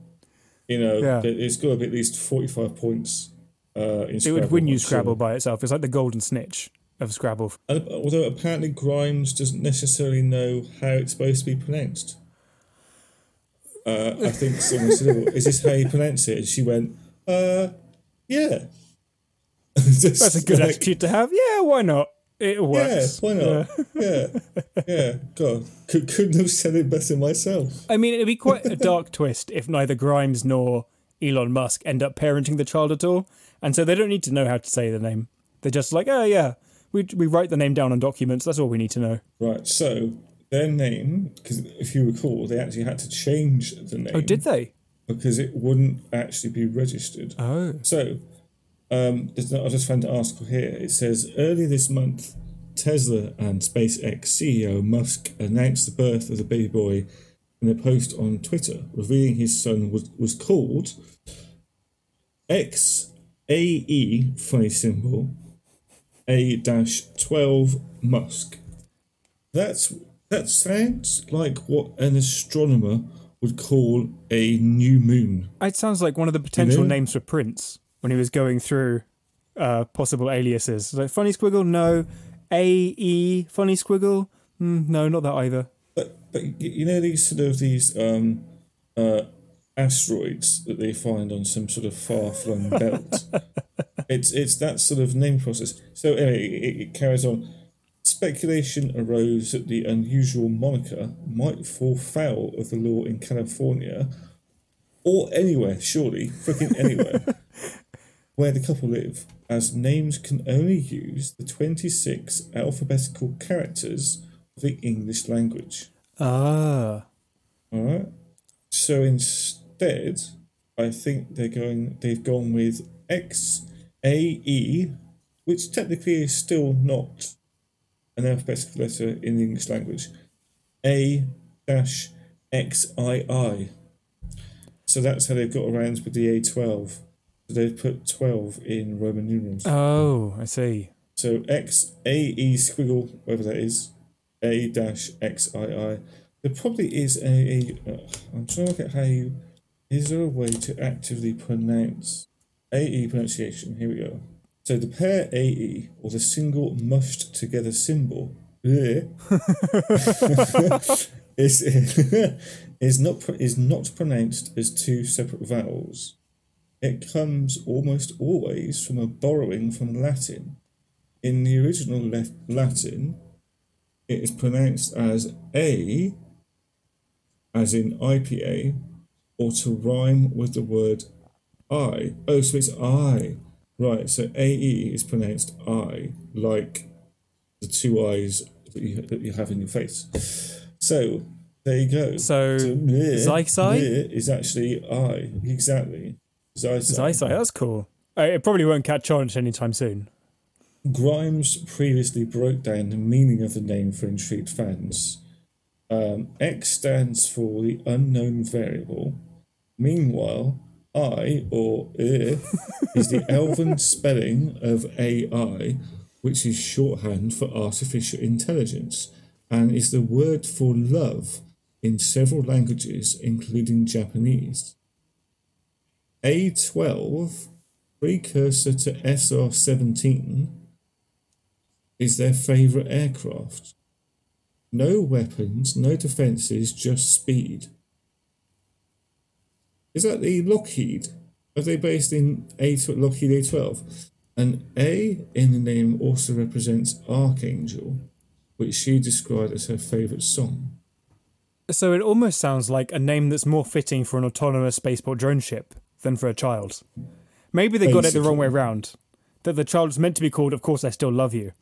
you know, Yeah. it's got to be at least forty-five points. Uh, in It Scrabble, would win you. Scrabble by itself. It's like the golden snitch of Scrabble. And, although apparently Grimes doesn't necessarily know how it's supposed to be pronounced. Uh, I think someone said, "Oh, "Is this how you pronounce it?" And she went, "Uh, yeah." That's a good like, attitude to have. Yeah, why not? It works. Yeah, why not? Yeah, yeah. God, could, couldn't have said it better myself. I mean, it'd be quite a dark twist if neither Grimes nor Elon Musk end up parenting the child at all, and so they don't need to know how to say the name. They're just like, oh yeah, we we write the name down on documents. That's all we need to know. Right. So their name, because if you recall, they actually had to change the name. Oh, did they? because it wouldn't actually be registered. Oh, So, um, I just found an article here. It says earlier this month, Tesla and SpaceX CEO Musk announced the birth of the baby boy in a post on Twitter, revealing his son was, was called XAE, funny symbol, A 12 Musk. That's that sounds like what an astronomer would call a new moon. it sounds like one of the potential know? names for Prince when he was going through uh, possible aliases. Like funny squiggle, no. A E funny squiggle, mm, no, not that either. But but you know these sort of these um uh asteroids that they find on some sort of far flung belt. it's it's that sort of name process. So anyway, it, it carries on. Speculation arose that the unusual moniker might fall foul of the law in California or anywhere, surely, freaking anywhere, where the couple live, as names can only use the 26 alphabetical characters of the English language. Ah, All right. So instead, I think they're going. They've gone with X A E, which technically is still not an alphabetical letter in the English language. A dash X I I. So that's how they've got around with the A twelve. So they've put twelve in Roman numerals. oh, I see. So X A E squiggle, whatever that is, A dash X I I. There probably is a. a uh, I'm trying to look at how you. Is there a way to actively pronounce A E pronunciation? Here we go. So the pair A E or the single mushed together symbol is is not is not pronounced as two separate vowels. It comes almost always from a borrowing from Latin. In the original Latin, it is pronounced as A, as in IPA, or to rhyme with the word I. Oh, so it's I. Right, so AE is pronounced I, like the two eyes that you, that you have in your face. So, there you go. So, bleh, Zeisai? bleh is actually I. Exactly. Zeisai. Zeisai, that's cool. Uh, it probably won't catch on anytime soon. Grimes previously broke down the meaning of the name for intrigued fans. Um, X stands for the unknown variable. Meanwhile, I or I is the elven spelling of AI, which is shorthand for artificial intelligence, and is the word for love in several languages, including Japanese. A12, precursor to SR 17, is their favourite aircraft. No weapons, no defences, just speed. Is that the Lockheed? Are they based in A Lockheed A12? And A in the name also represents Archangel, which she described as her favourite song. So it almost sounds like a name that's more fitting for an autonomous spaceport drone ship than for a child. Maybe they got it the wrong way round. That the child is meant to be called Of Course I Still Love You,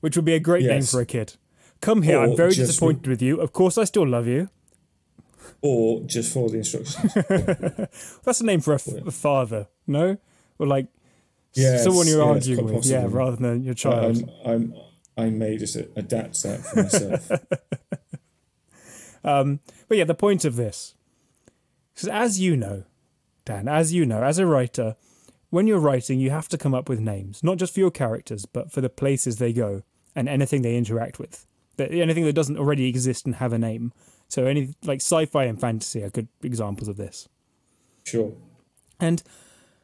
which would be a great Yes. name for a kid. Come here, Or I'm very disappointed with you. Of course I still love you. Or just follow the instructions. That's a name for a, f- a father, no? Or like Yes, someone you're arguing with, yeah, rather than your child. I'm, I'm, I may just adapt that for myself. Um, but yeah, the point of this, because as you know, Dan, as you know, as a writer, when you're writing, you have to come up with names, not just for your characters, but for the places they go and anything they interact with. Anything that doesn't already exist and have a name. So any like sci-fi and fantasy are good examples of this. Sure. And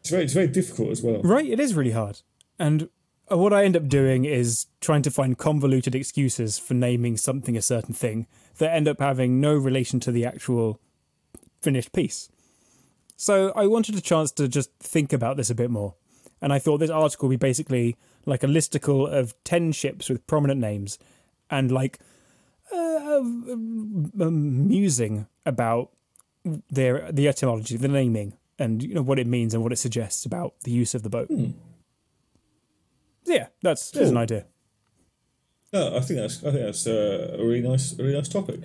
It's very, it's very difficult as well. Right, it is really hard. And uh, what I end up doing is trying to find convoluted excuses for naming something a certain thing that end up having no relation to the actual finished piece. So I wanted a chance to just think about this a bit more. And I thought this article would be basically like a listicle of 10 ships with prominent names and like uh, um, musing about their the etymology, the naming, and you know what it means and what it suggests about the use of the boat. Yeah, that's there's an idea. No, I think that's I think that's uh, a really nice a really nice topic,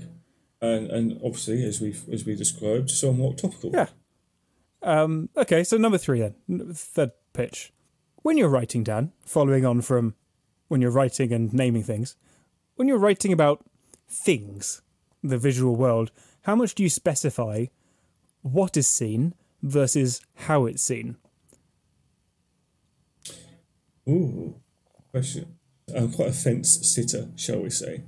and and obviously as we as we described, somewhat topical. Yeah. Um, okay, so number three then, third pitch. When you're writing, Dan, following on from when you're writing and naming things, when you're writing about things, the visual world, how much do you specify what is seen versus how it's seen? Ooh, question. I'm quite a fence sitter, shall we say,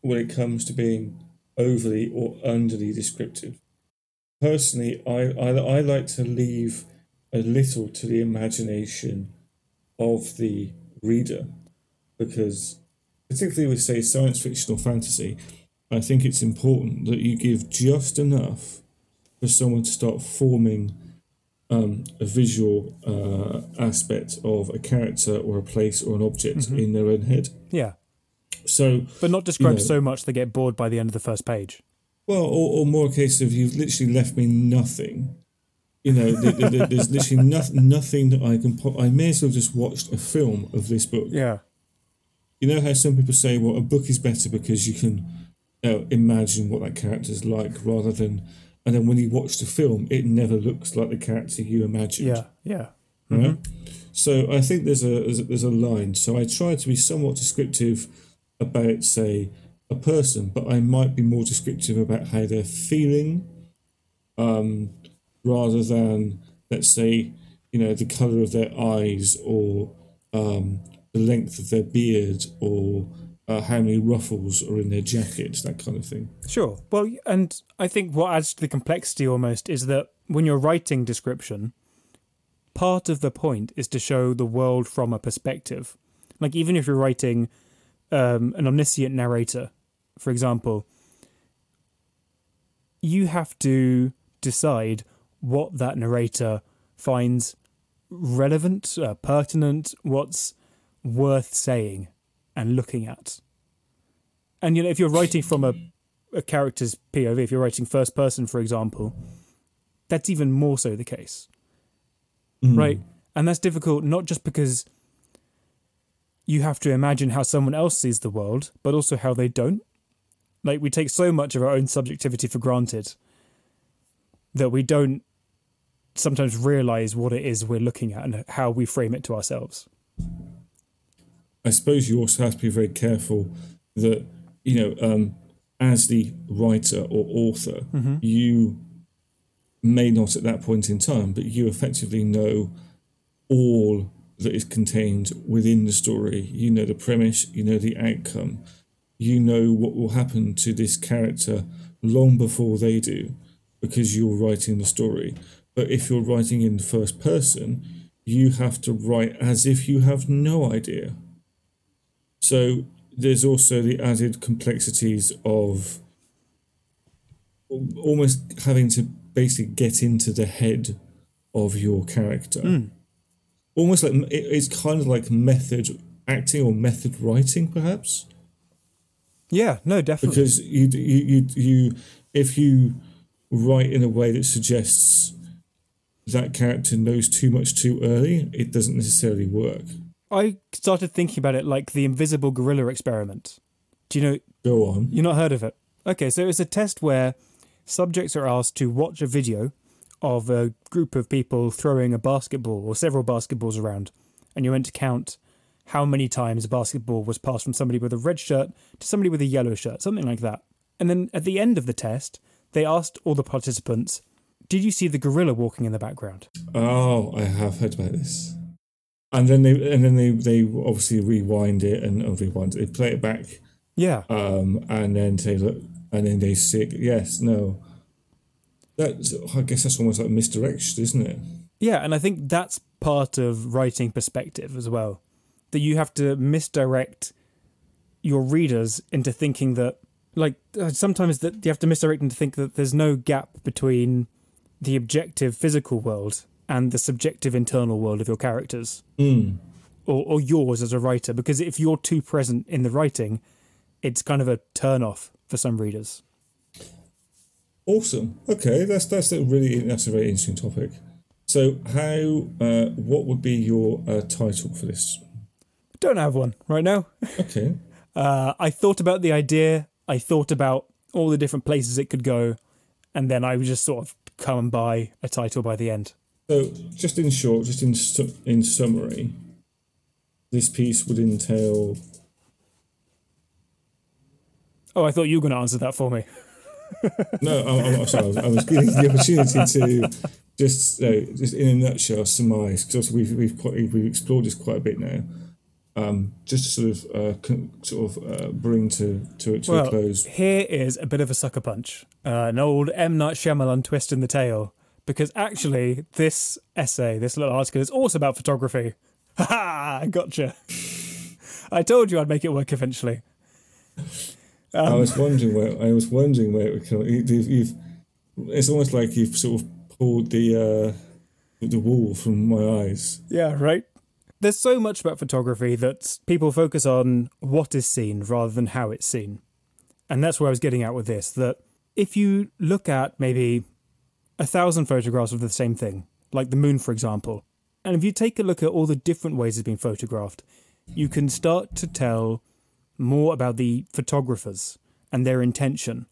when it comes to being overly or underly descriptive. Personally, I, I, I like to leave a little to the imagination of the reader because, particularly with, say, science fiction or fantasy, I think it's important that you give just enough for someone to start forming um, a visual uh, aspect of a character or a place or an object in their own head. Yeah, So, but not describe know- so much they get bored by the end of the first page. Well, or, or more a case of you've literally left me nothing. You know, th- th- th- there's literally nothing, nothing that I can. Po- I may as well just watched a film of this book. Yeah, You know how some people say, well, a book is better because you can know, imagine what that character's like rather than. And then when you watch the film, it never looks like the character you imagined. yeah, yeah. right? Mm-hmm. So I think there's a, there's a there's a line. So I try to be somewhat descriptive about, say, a person, but I might be more descriptive about how they're feeling, um, rather than let's say, you know, the color of their eyes or um, the length of their beard or uh, how many ruffles are in their jacket, that kind of thing. Sure. Well, and I think what adds to the complexity almost is that when you're writing description, part of the point is to show the world from a perspective. Like even if you're writing um, an omniscient narrator, for example, you have to decide what that narrator finds relevant, uh, pertinent, what's worth saying and looking at. And you know, if you're writing from a, a character's POV, if you're writing first person, for example, that's even more so the case, right? And that's difficult not just because you have to imagine how someone else sees the world, but also how they don't. Like we take so much of our own subjectivity for granted that we don't sometimes realize what it is we're looking at and how we frame it to ourselves. I suppose you also have to be very careful that you know, um, as the writer or author, you may not at that point in time, but you effectively know all that is contained within the story. You know the premise, you know the outcome, you know what will happen to this character long before they do, because you're writing the story. But if you're writing in the first person, you have to write as if you have no idea. So there's also the added complexities of almost having to basically get into the head of your character. Hmm. Almost like it's kind of like method acting or method writing, perhaps Yeah, no, definitely. because you you you, you if you write in a way that suggests that character knows too much too early, it doesn't necessarily work. I started thinking about it like the invisible gorilla experiment. Do you know? Go on. You've not heard of it? Okay, so it's a test where subjects are asked to watch a video of a group of people throwing a basketball or several basketballs around, and you're meant to count how many times a basketball was passed from somebody with a red shirt to somebody with a yellow shirt, something like that. And then at the end of the test, they asked all the participants, "Did you see the gorilla walking in the background?" Oh, I have heard about this. And then they and then they, they obviously rewind it and oh, rewind it. They play it back, Yeah, um, and then say look, and then they say yes, no. That's I guess that's almost like misdirection, isn't it? Yeah, and I think that's part of writing perspective as well. That you have to misdirect your readers into thinking that, like, uh, sometimes that you have to misdirect them to think that there's no gap between the objective physical world and the subjective internal world of your characters Mm. or, or yours as a writer. Because if you're too present in the writing, it's kind of a turn off for some readers. Awesome. Okay, that's that's a really that's a very interesting topic. So, how uh, what would be your uh, title for this? Don't have one right now. Okay. Uh, I thought about the idea. I thought about all the different places it could go, and then I would just sort of come and buy a title by the end. So, just in short, just in su- in summary, this piece would entail. Oh, I thought you were going to answer that for me. No, I'm, I'm sorry. I was, I was giving you the opportunity to just, uh, just in a nutshell, surmise because we've we've quite, we've explored this quite a bit now. Um, just to sort of uh, con- sort of uh, bring to to, to a Well, close. here is a bit of a sucker punch, uh, an old M Night Shyamalan twist in the tail. Because actually, this essay, this little article, is also about photography. Ha ha! Gotcha. I told you I'd make it work eventually. I was wondering where I was wondering where it would come. You've, you've, it's almost like you've sort of pulled the uh, the wool from my eyes. Yeah, right. There's so much about photography that people focus on what is seen rather than how it's seen. And that's where I was getting at with this that if you look at maybe a thousand photographs of the same thing, like the moon, for example, and if you take a look at all the different ways it's been photographed, you can start to tell more about the photographers and their intention.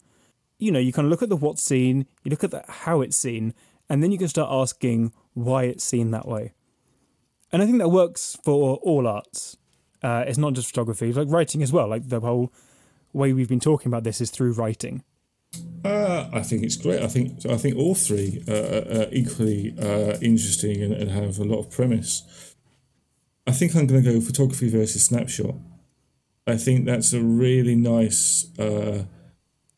You know, you kind of look at the what's seen, you look at the how it's seen, and then you can start asking why it's seen that way. And I think that works for all arts. Uh, it's not just photography, like writing as well. Like the whole way we've been talking about this is through writing. Uh, I think it's great. I think I think all three uh, are equally uh, interesting and, and have a lot of premise. I think I'm going to go photography versus snapshot. I think that's a really nice uh,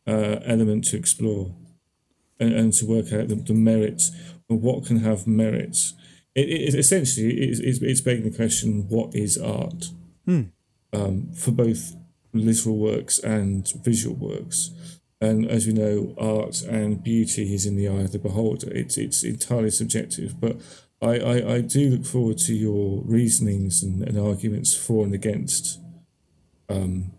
uh, element to explore and, and to work out the, the merits of what can have merits. It, it essentially it's, it's, it's begging the question: What is art? Um, for both literal works and visual works. And as we know, art and beauty is in the eye of the beholder. It's it's entirely subjective. But I, I, I do look forward to your reasonings and, and arguments for and against um,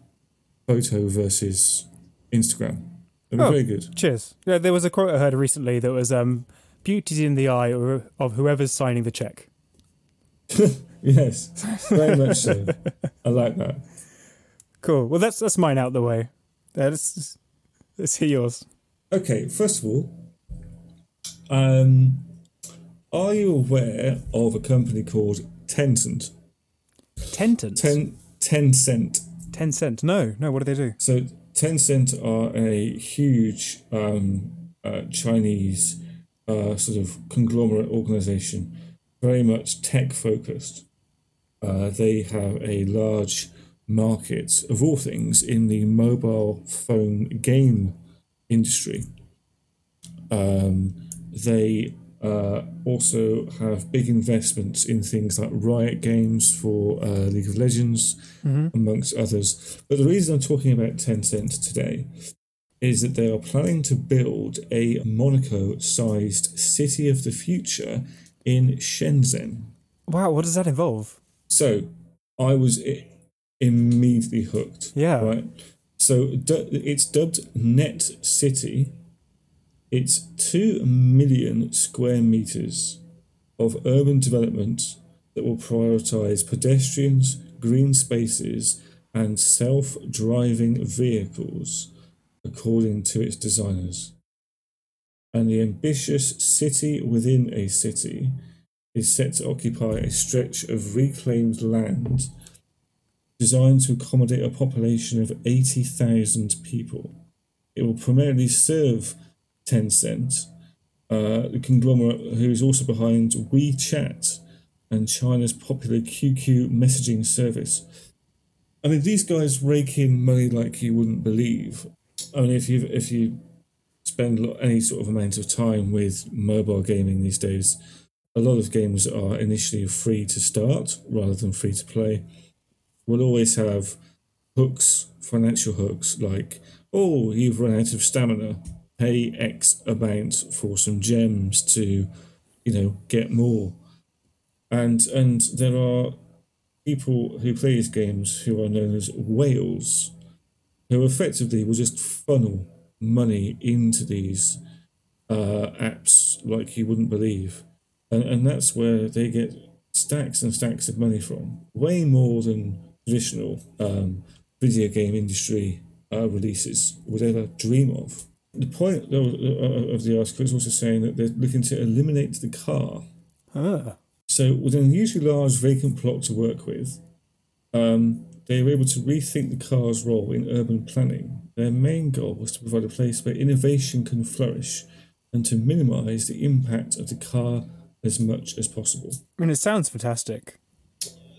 photo versus Instagram. They're Oh. very good. Cheers. Yeah, there was a quote I heard recently that was um, "Beauty's in the eye of whoever's signing the check." Yes, very much so. I like that. Cool. Well, that's that's mine out the way. Uh, let's let's hear yours. Okay, first of all, um, are you aware of a company called Tencent? Tentant. Ten, Tencent. Tencent. No, no. What do they do? So Tencent are a huge um, uh, Chinese uh, sort of conglomerate organization, very much tech focused. Uh, they have a large market of all things in the mobile phone game industry. Um, they uh, also have big investments in things like Riot Games for uh, League of Legends, amongst others. But the reason I'm talking about Tencent today is that they are planning to build a Monaco sized city of the future in Shenzhen. Wow. What does that involve? So I was immediately hooked. Yeah. Right. So it's dubbed Net City. It's two million square meters of urban development that will prioritize pedestrians, green spaces, and self-driving vehicles, according to its designers. And the ambitious city within a city is set to occupy a stretch of reclaimed land designed to accommodate a population of 80,000 people. It will primarily serve Tencent, uh, the conglomerate who is also behind WeChat and China's popular QQ messaging service. I mean, these guys rake in money like you wouldn't believe. Mean, if you if you spend any sort of amount of time with mobile gaming these days, a lot of games are initially free to start rather than free to play. We'll always have hooks, financial hooks, like, oh, you've run out of stamina, pay X amount for some gems to, you know, get more. And and there are people who play these games who are known as whales, who effectively will just funnel money into these uh, apps like you wouldn't believe. And, and that's where they get stacks and stacks of money from, way more than traditional um, video game industry uh, releases would ever dream of. The point uh, of the article is also saying that they're looking to eliminate the car. Ah. So, with an unusually large vacant plot to work with, um, they were able to rethink the car's role in urban planning. Their main goal was to provide a place where innovation can flourish and to minimise the impact of the car as much as possible. I mean, it sounds fantastic.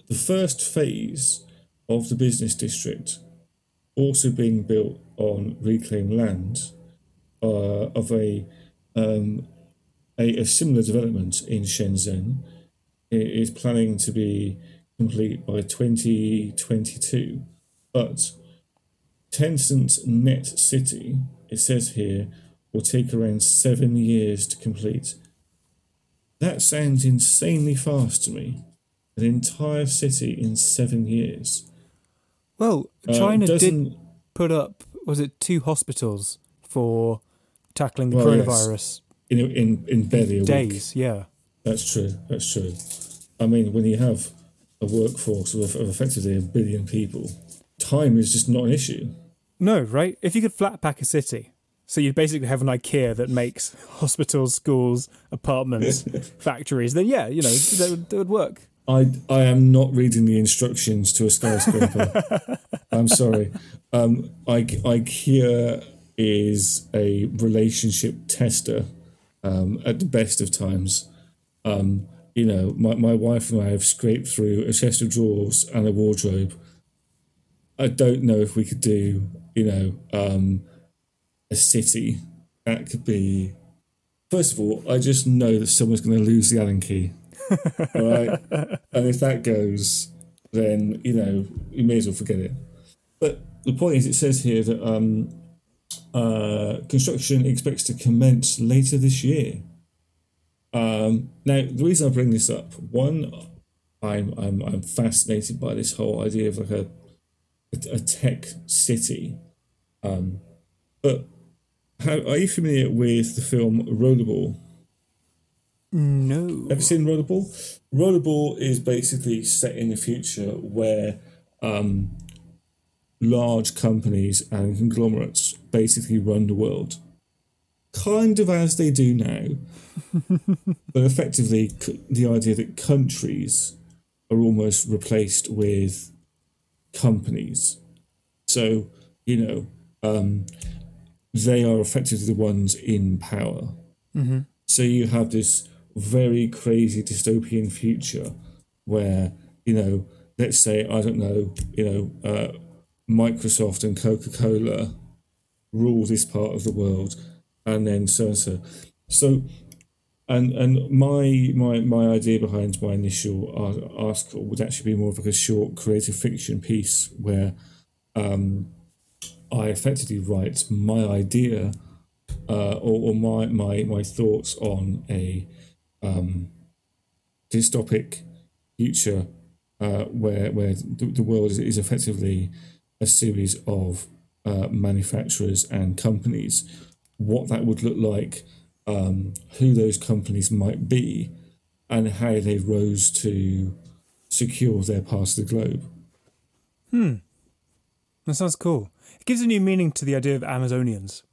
The first phase of the business district, also being built on reclaimed land, uh, of a, um, a a similar development in Shenzhen, is planning to be complete by 2022. But Tencent Net City, it says here, will take around seven years to complete. That sounds insanely fast to me. An entire city in seven years. Well, Uh, China did doesn't- put up, was it two hospitals for tackling the Well, yes. coronavirus in in in barely a week. days? Yeah. That's true. That's true. I mean, when you have a workforce of, of effectively a billion people, time is just not an issue. No, right? If you could flat pack a city, so you'd basically have an IKEA that makes hospitals, schools, apartments, factories, then yeah, you know, that would, that would work. I I am not reading the instructions to a skyscraper. I'm sorry. Um, I, IKEA is a relationship tester um, at the best of times. Um, you know, my, my wife and I have scraped through a chest of drawers and a wardrobe. I don't know if we could do, you know, um, a city that could be. First of all, I just know that someone's going to lose the Allen key. All right. And if that goes, then, you know, you may as well forget it. But the point is, it says here that um, uh, construction expects to commence later this year. Um, now, the reason I bring this up, one, I'm, I'm, I'm fascinated by this whole idea of like a, a, a tech city. Um, but how, are you familiar with the film Rollerball? No. Have you seen Rollerball? Rollerball is basically set in the future where um, large companies and conglomerates basically run the world. Kind of as they do now, but effectively, c- the idea that countries are almost replaced with companies. So, you know, um, they are effectively the ones in power. Mm-hmm. So you have this very crazy dystopian future where, you know, let's say, I don't know, you know, uh, Microsoft and Coca Cola rule this part of the world, and then so and so. So, and and my my my idea behind my initial article would actually be more of like a short creative fiction piece where um, I effectively write my idea uh, or, or my, my my thoughts on a um, dystopic future uh, where where the, the world is, is effectively a series of uh, manufacturers and companies, what that would look like, um, who those companies might be, and how they rose to secure their part of the globe. Hmm. That sounds cool. It gives a new meaning to the idea of Amazonians.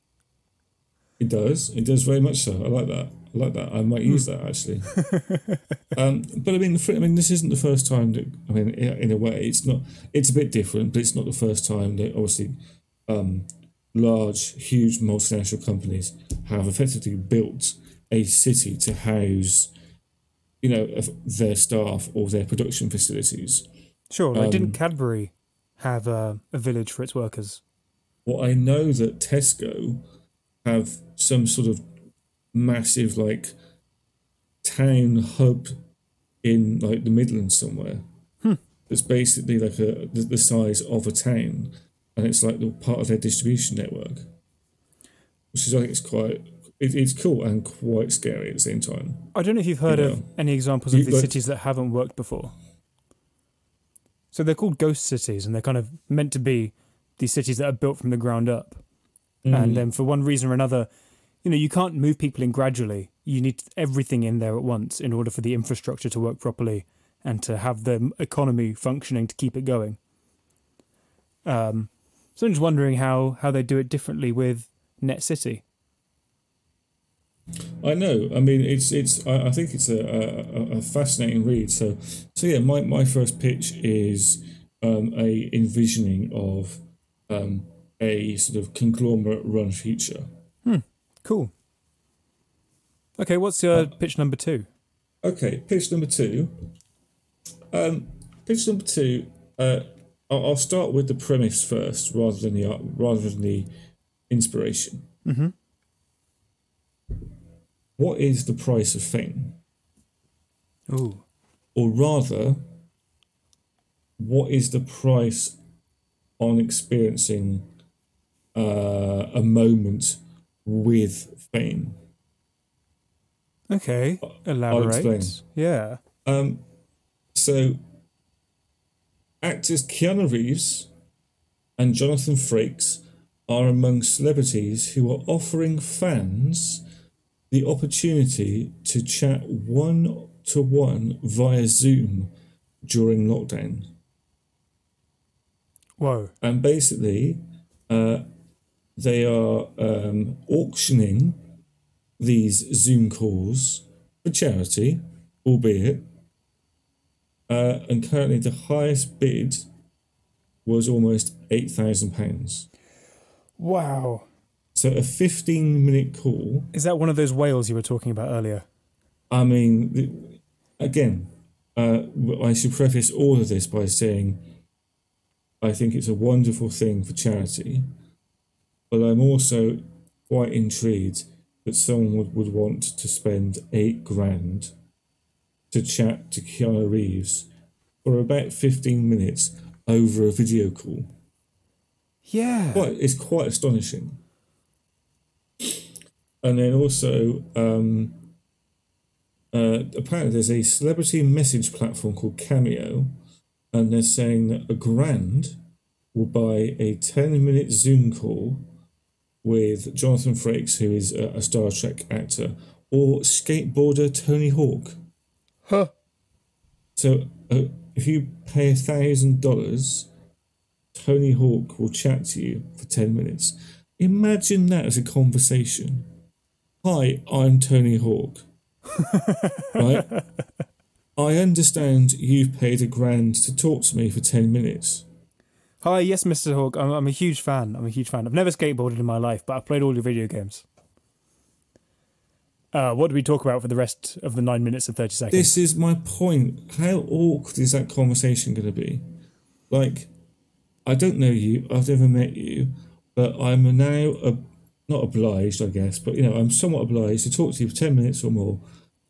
It does. It does very much so. I like that. I like that. I might use that actually. um, but I mean, I mean, this isn't the first time that. I mean, in a way, it's not. It's a bit different, but it's not the first time that obviously, um, large, huge multinational companies have effectively built a city to house, you know, their staff or their production facilities. Sure. Like, um, didn't Cadbury have a, a village for its workers? Well, I know that Tesco have some sort of massive like town hub in like the Midlands somewhere. Hmm. It's basically like a the, the size of a town, and it's like the part of their distribution network, which is I think it's quite it, it's cool and quite scary at the same time. I don't know if you've heard you know, of any examples of these cities that haven't worked before. So they're called ghost cities, and they're kind of meant to be these cities that are built from the ground up. Mm. And then for one reason or another, you know, you can't move people in gradually. You need everything in there at once in order for the infrastructure to work properly and to have the economy functioning to keep it going. Um, so I'm just wondering how, how they do it differently with Net City. I know. I mean, it's it's. I, I think it's a, a, a, fascinating read. So so yeah, my, my first pitch is um, a envisioning of um, a sort of conglomerate run future. Hmm. Cool. Okay, what's your uh, pitch number two? Okay, pitch number two. Um, pitch number two. Uh, I'll, I'll start with the premise first, rather than the rather than the inspiration. Mm-hmm. What is the price of fame? Ooh. Or rather, what is the price on experiencing uh, a moment with fame. Okay, elaborate. Yeah. Um, so, actors Keanu Reeves and Jonathan Frakes are among celebrities who are offering fans the opportunity to chat one to one via Zoom during lockdown. Whoa. And basically, uh, they are um, auctioning these Zoom calls for charity, albeit. Uh, and currently, the highest bid was almost eight thousand pounds. Wow! So a fifteen-minute call. Is that one of those whales you were talking about earlier? I mean, again, uh, I should preface all of this by saying, I think it's a wonderful thing for charity but I'm also quite intrigued that someone would, would want to spend eight grand to chat to Keanu Reeves for about 15 minutes over a video call. Yeah. Quite, it's quite astonishing. And then also, um, uh, apparently, there's a celebrity message platform called Cameo, and they're saying that a grand will buy a 10 minute Zoom call with Jonathan Frakes, who is a, a Star Trek actor, or skateboarder Tony Hawk. Huh. So uh, if you pay a thousand dollars, Tony Hawk will chat to you for ten minutes. Imagine that as a conversation. Hi, I'm Tony Hawk. right? I understand you've paid a grand to talk to me for ten minutes. Hi, yes, Mr. Hawk. I'm, I'm a huge fan. I'm a huge fan. I've never skateboarded in my life, but I've played all your video games. Uh, what do we talk about for the rest of the nine minutes and 30 seconds? This is my point. How awkward is that conversation going to be? Like, I don't know you, I've never met you, but I'm now a, not obliged, I guess, but you know, I'm somewhat obliged to talk to you for 10 minutes or more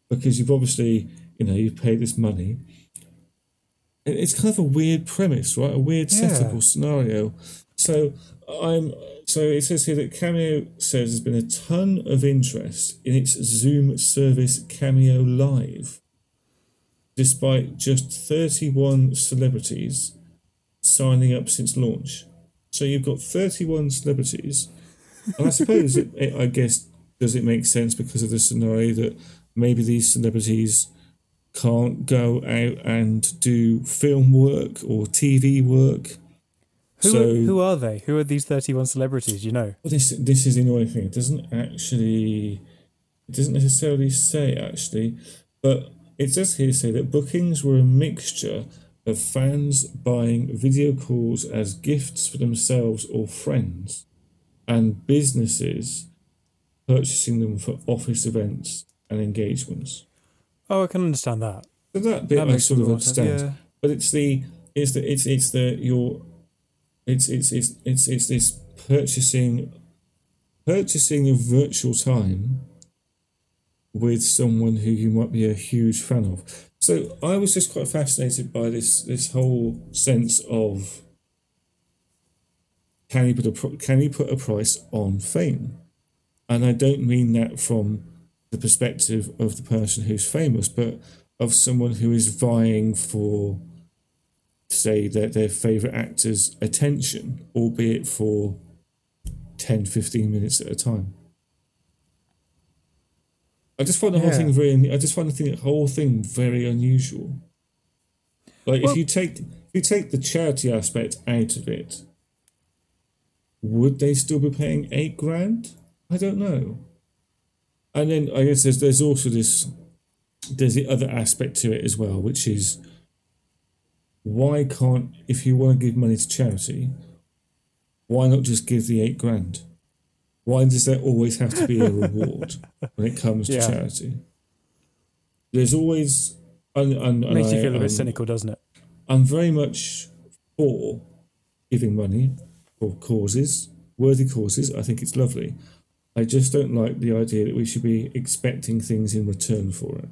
because you've obviously, you know, you've paid this money. It's kind of a weird premise, right? A weird setup Yeah. or scenario. So I'm so it says here that Cameo says there's been a ton of interest in its Zoom service Cameo Live, despite just 31 celebrities signing up since launch. So you've got 31 celebrities. And I suppose it, it, I guess does it make sense because of the scenario that maybe these celebrities can't go out and do film work or TV work. Who, so are, who are they? Who are these 31 celebrities? You know? Well, this this is the annoying thing. It doesn't actually, it doesn't necessarily say actually, but it does here say that bookings were a mixture of fans buying video calls as gifts for themselves or friends, and businesses purchasing them for office events and engagements. Oh, I can understand that. So that bit That I sort of understand. yeah. But it's the it's the it's it's the your it's it's it's it's it's this purchasing purchasing of virtual time with someone who you might be a huge fan of. So I was just quite fascinated by this this whole sense of can you put a can you put a price on fame? And I don't mean that from the perspective of the person who's famous, but of someone who is vying for, say, their, their favourite actor's attention, albeit for 10, 15 minutes at a time. I just find the whole thing very. I just find the, thing, the whole thing very unusual. Like Well- if you take if you take the charity aspect out of it, would they still be paying eight grand? I don't know. And then I guess there's there's also this there's the other aspect to it as well, which is why can't if you want to give money to charity, why not just give the eight grand? Why does there always have to be a reward when it comes to Yeah. charity? There's always and, and, and Makes you feel a bit um, cynical, doesn't it? I'm very much for giving money for causes, worthy causes. I think it's lovely. I just don't like the idea that we should be expecting things in return for it.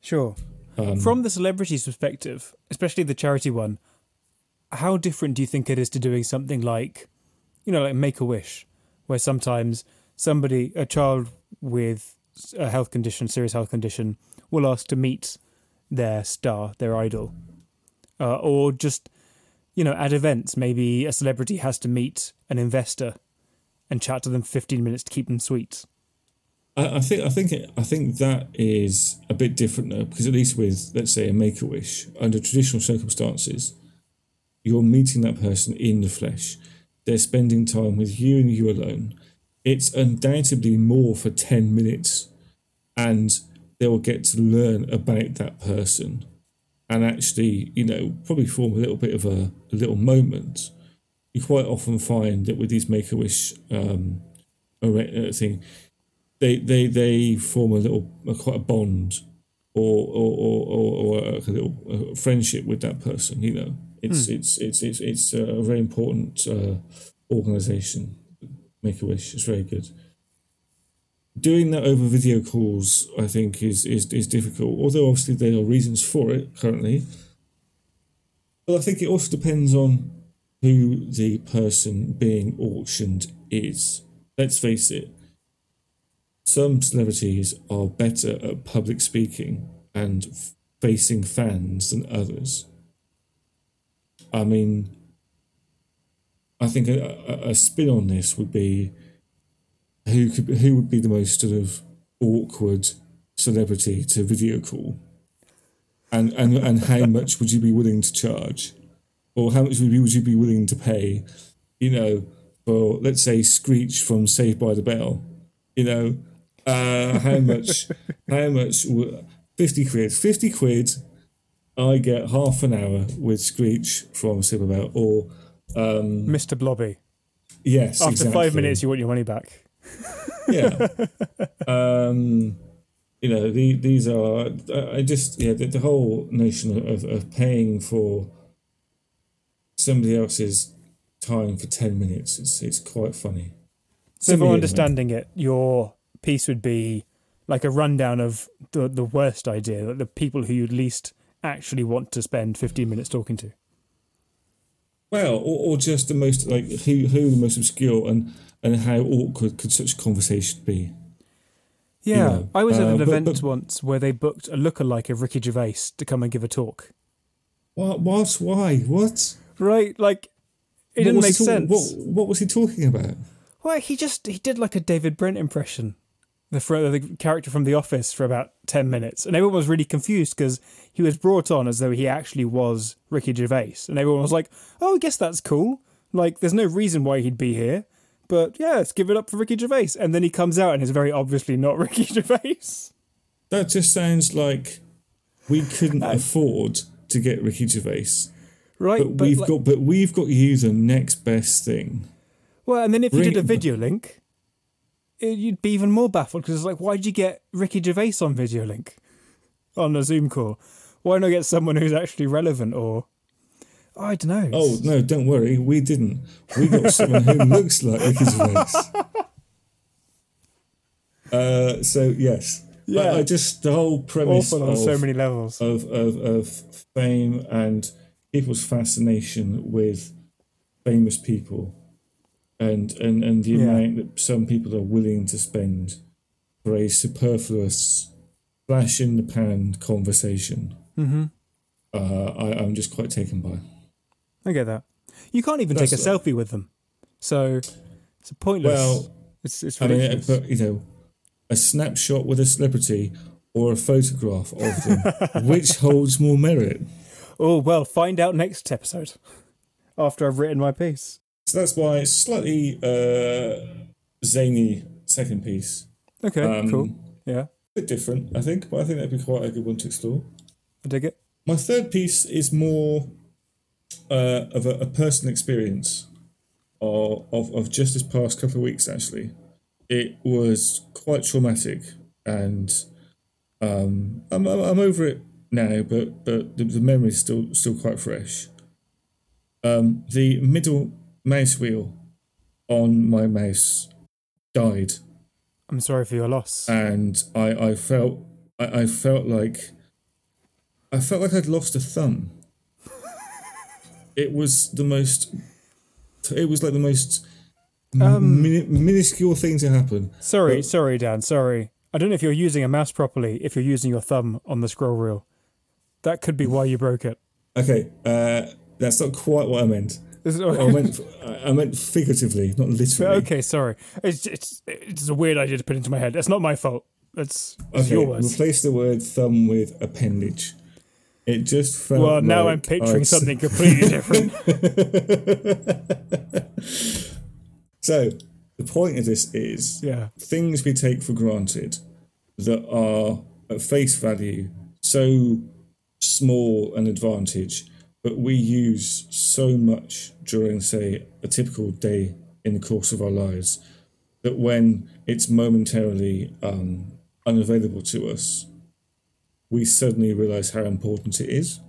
Sure. Um, From the celebrity's perspective, especially the charity one, how different do you think it is to doing something like, you know, like Make a Wish, where sometimes somebody, a child with a health condition, serious health condition, will ask to meet their star, their idol, uh, or just, you know, at events, maybe a celebrity has to meet an investor and chat to them 15 minutes to keep them sweet. I, I think I think I think that is a bit different though, because at least with let's say a make a wish under traditional circumstances, you're meeting that person in the flesh. They're spending time with you and you alone. It's undoubtedly more for ten minutes, and they will get to learn about that person, and actually, you know, probably form a little bit of a, a little moment. You quite often find that with these make a wish um, uh, thing, they they they form a little a, quite a bond or or or, or, or a little uh friendship with that person you know? It's it's it's it's it's a very important uh, organization. Make a wish. It's very good. Doing that over video calls i think is is is difficult although obviously there are reasons for it currently. But i think it also depends on who the person being auctioned is. Let's face it some celebrities are better at public speaking and f- facing fans than others. I mean, I think a, a, a spin on this would be who could who would be the most sort of awkward celebrity to video call, and and and how much would you be willing to charge, or how much would you, would you be willing to pay, you know, for let's say Screech from Saved by the Bell, you know, uh, how much? how much? w- Fifty quid. Fifty quid. I get half an hour with Screech from Saved by the Bell, or Um, Mr. Blobby. yes, After exactly. five minutes, you want your money back. yeah. um, you know, the, these are. I just yeah, the, the whole notion of, of paying for somebody else's time for ten minutes is it's quite funny. So, if I'm understanding it, your piece would be like a rundown of the the worst idea, like the people who you'd least actually want to spend 15 minutes talking to. Well, or, or just the most like who who the most obscure and and how awkward could such a conversation be? Yeah, know, I was at uh, an but- event but- once where they booked a lookalike of Ricky Gervais to come and give a talk. What? What? Why? What? Right, like it What didn't make talk- sense. What What was he talking about? Well, he just he did like a David Brent impression, the the character from The Office for about ten minutes, and everyone was really confused because he was brought on as though he actually was Ricky Gervais, and everyone was like, "Oh, I guess that's cool. Like, there's no reason why he'd be here." But yeah, let's give it up for Ricky Gervais. And then he comes out and is very obviously not Ricky Gervais. That just sounds like we couldn't afford to get Ricky Gervais, Right? but, we've like- got but we've got you the next best thing. Well, and then if you did a video link, you'd be even more baffled because it's like, why did you get Ricky Gervais on video link on a Zoom call? Why not get someone who's actually relevant or I don't know. Oh no, don't worry, we didn't. We got someone who looks like Ricky Gervais. Uh, so yes, Yeah. I, I just the whole premise awful on of, so many levels. of, of of fame and people's fascination with famous people, and and and the Yeah. amount that some people are willing to spend for a superfluous, flash in the pan conversation. hmm Uh, I, I'm just quite taken by. I get that. You can't even take a That's- selfie with them, so it's a pointless. Well, it's it's I mean, but you know, a snapshot with a celebrity or a photograph of them, which holds more merit? oh well, find out next episode after I've written my piece. So that's why it's slightly uh, zany second piece. Okay, Um, cool. Yeah, A bit different, I think, but I think that'd be quite a good one to explore. I dig it. My third piece is more uh, of a, a personal experience of, of, of just this past couple of weeks, actually. It was quite traumatic, and um, I'm, I'm I'm over it now, but, but the, the memory is still, still quite fresh. Um, the middle mouse wheel on my mouse died I'm sorry for your loss. and I, I felt I, I felt like I felt like I'd lost a thumb. it was the most it was like the most Um, minuscule thing to happen. Sorry, Well- sorry, Dan. Sorry. I don't know if you're using a mouse properly. If you're using your thumb on the scroll wheel, that could be why you broke it. Okay, uh, that's not quite what I meant. I meant I meant figuratively, not literally. okay, sorry. It's it's it's a weird idea to put into my head. It's not my fault. It's, it's Okay, your words. replace the word thumb with appendage. It just felt. Well, now like I'm picturing I'd- something completely different. So the point of this is yeah. things we take for granted that are at face value so small an advantage, but we use so much during, say, a typical day in the course of our lives that when it's momentarily um, unavailable to us, we suddenly realize how important it is.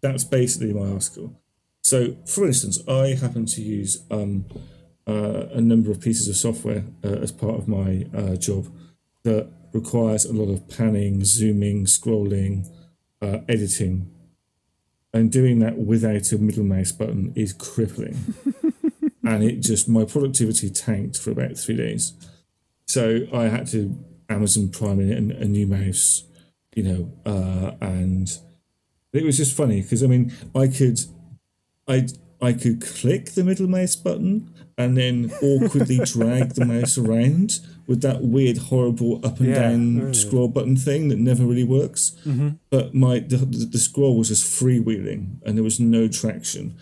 That's basically my article. So, for instance, I happen to use um, uh, a number of pieces of software uh, as part of my uh, job that requires a lot of panning, zooming, scrolling, uh, editing. And doing that without a middle mouse button is crippling. and it just, my productivity tanked for about three days. So I had to Amazon Prime in a, a new mouse, you know, uh, and it was just funny because I mean, I could, I I could click the middle mouse button and then awkwardly drag the mouse around with that weird, horrible up and Yeah. down Mm. scroll button thing that never really works. But my the, the, the scroll was just freewheeling and there was no traction,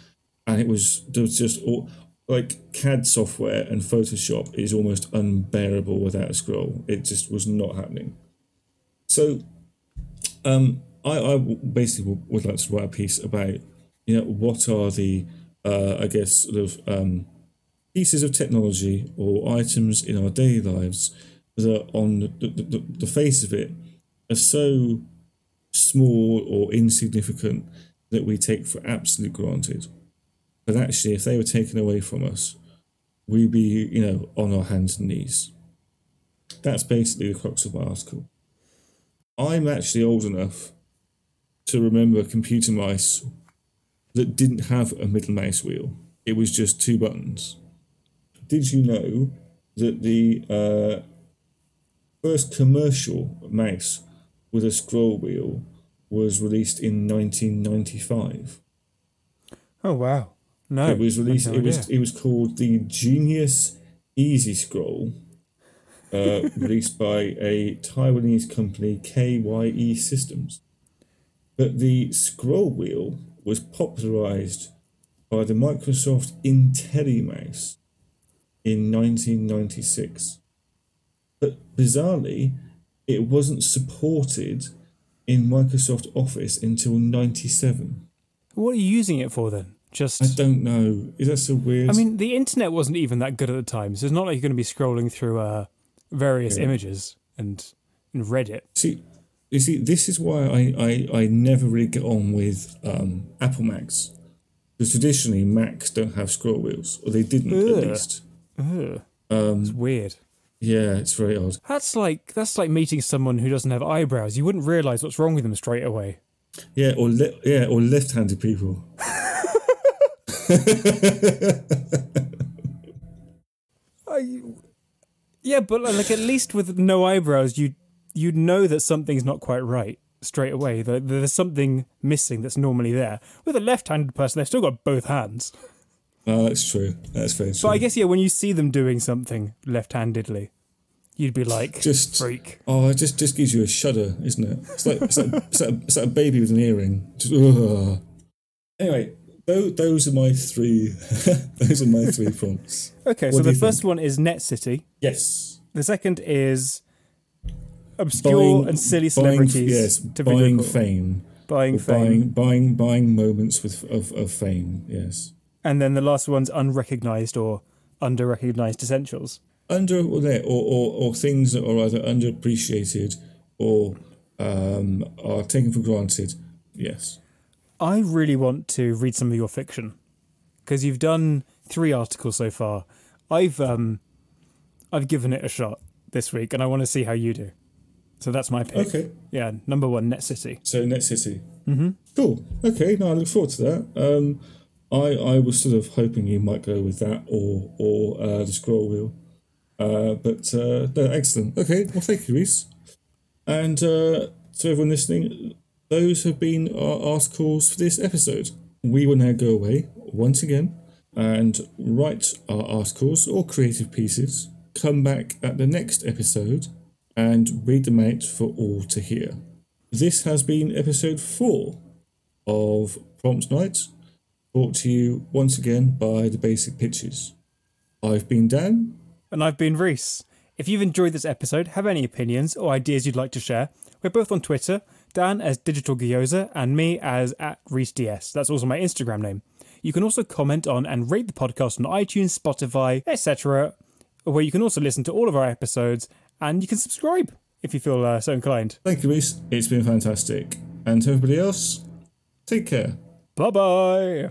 and it was there was just all. Like CAD software and Photoshop is almost unbearable without a scroll. It just was not happening. So um, I, I basically would like to write a piece about, you know, what are the uh, I guess, sort of um, pieces of technology or items in our daily lives that, on the, the, the face of it, are so small or insignificant that we take for absolute granted. But actually, if they were taken away from us, we'd be, you know, on our hands and knees. That's basically the crux of my article. I'm actually old enough to remember computer mice that didn't have a middle mouse wheel. It was just two buttons. Did you know that the uh, first commercial mouse with a scroll wheel was released in 1995? Oh wow! No, it was released. no it was it was called the Genius Easy Scroll, uh, released by a Taiwanese company, KYE Systems. But the scroll wheel was popularized by the Microsoft IntelliMouse in 1996. But bizarrely, it wasn't supported in Microsoft Office until 97. What are you using it for then? Just I don't know. Is that so weird? I mean, the internet wasn't even that good at the time, so it's not like you're going to be scrolling through uh, various Yeah. images and, and Reddit. See, you see, this is why I, I, I never really get on with um, Apple Macs. Because traditionally, Macs don't have scroll wheels, or they didn't Ugh. at least. Ugh, Um, it's weird. yeah, it's very odd. That's like that's like meeting someone who doesn't have eyebrows. You wouldn't realize what's wrong with them straight away. Yeah, or le- yeah, or left-handed people. I, yeah, but like at least with no eyebrows, you you'd know that something's not quite right straight away. That there's something missing that's normally there. With a left-handed person, they've still got both hands. Oh, that's true. That's very true. But I guess yeah, when you see them doing something left-handedly, you'd be like, Just- freak. Oh, it just just gives you a shudder, isn't it? It's like it's like, it's like, it's like a baby with an earring. Just, ugh. Anyway, those, those are my three. those are my three prompts. Okay, What so the first think? one is Net City. Yes. The second is obscure Buying- and silly buying- celebrities yes, to buying fame. buying fame. Buying, buying, buying moments with of, of fame. Yes. And then the last one's unrecognized or under-recognized essentials. Under or there, or, or, things that are either underappreciated or um, are taken for granted. Yes. I really want to read some of your fiction because you've done three articles so far. I've um, I've given it a shot this week, and I want to see how you do. So that's my pick. Okay. Yeah, number one, Net City. So Net City. Mm-hmm. Cool. Okay. No, I look forward to that. Um, I I was sort of hoping you might go with that or or uh, the scroll wheel. Uh, but uh, no, excellent. Okay. Well, thank you, Reese. And uh, to everyone listening, those have been our articles for this episode. We will now go away once again and write our articles or creative pieces. Come back at the next episode and read them out for all to hear. This has been episode four of Prompt Night, brought to you once again by the Basic Pitches. I've been Dan. And I've been Reese. If you've enjoyed this episode, have any opinions or ideas you'd like to share, we're both on Twitter, Dan as Digital Gyoza and me as at ReeseDS. That's also my Instagram name. You can also comment on and rate the podcast on iTunes, Spotify, etc., where you can also listen to all of our episodes and you can subscribe if you feel uh, so inclined. Thank you, Reese. It's been fantastic. And to everybody else, take care. Bye bye.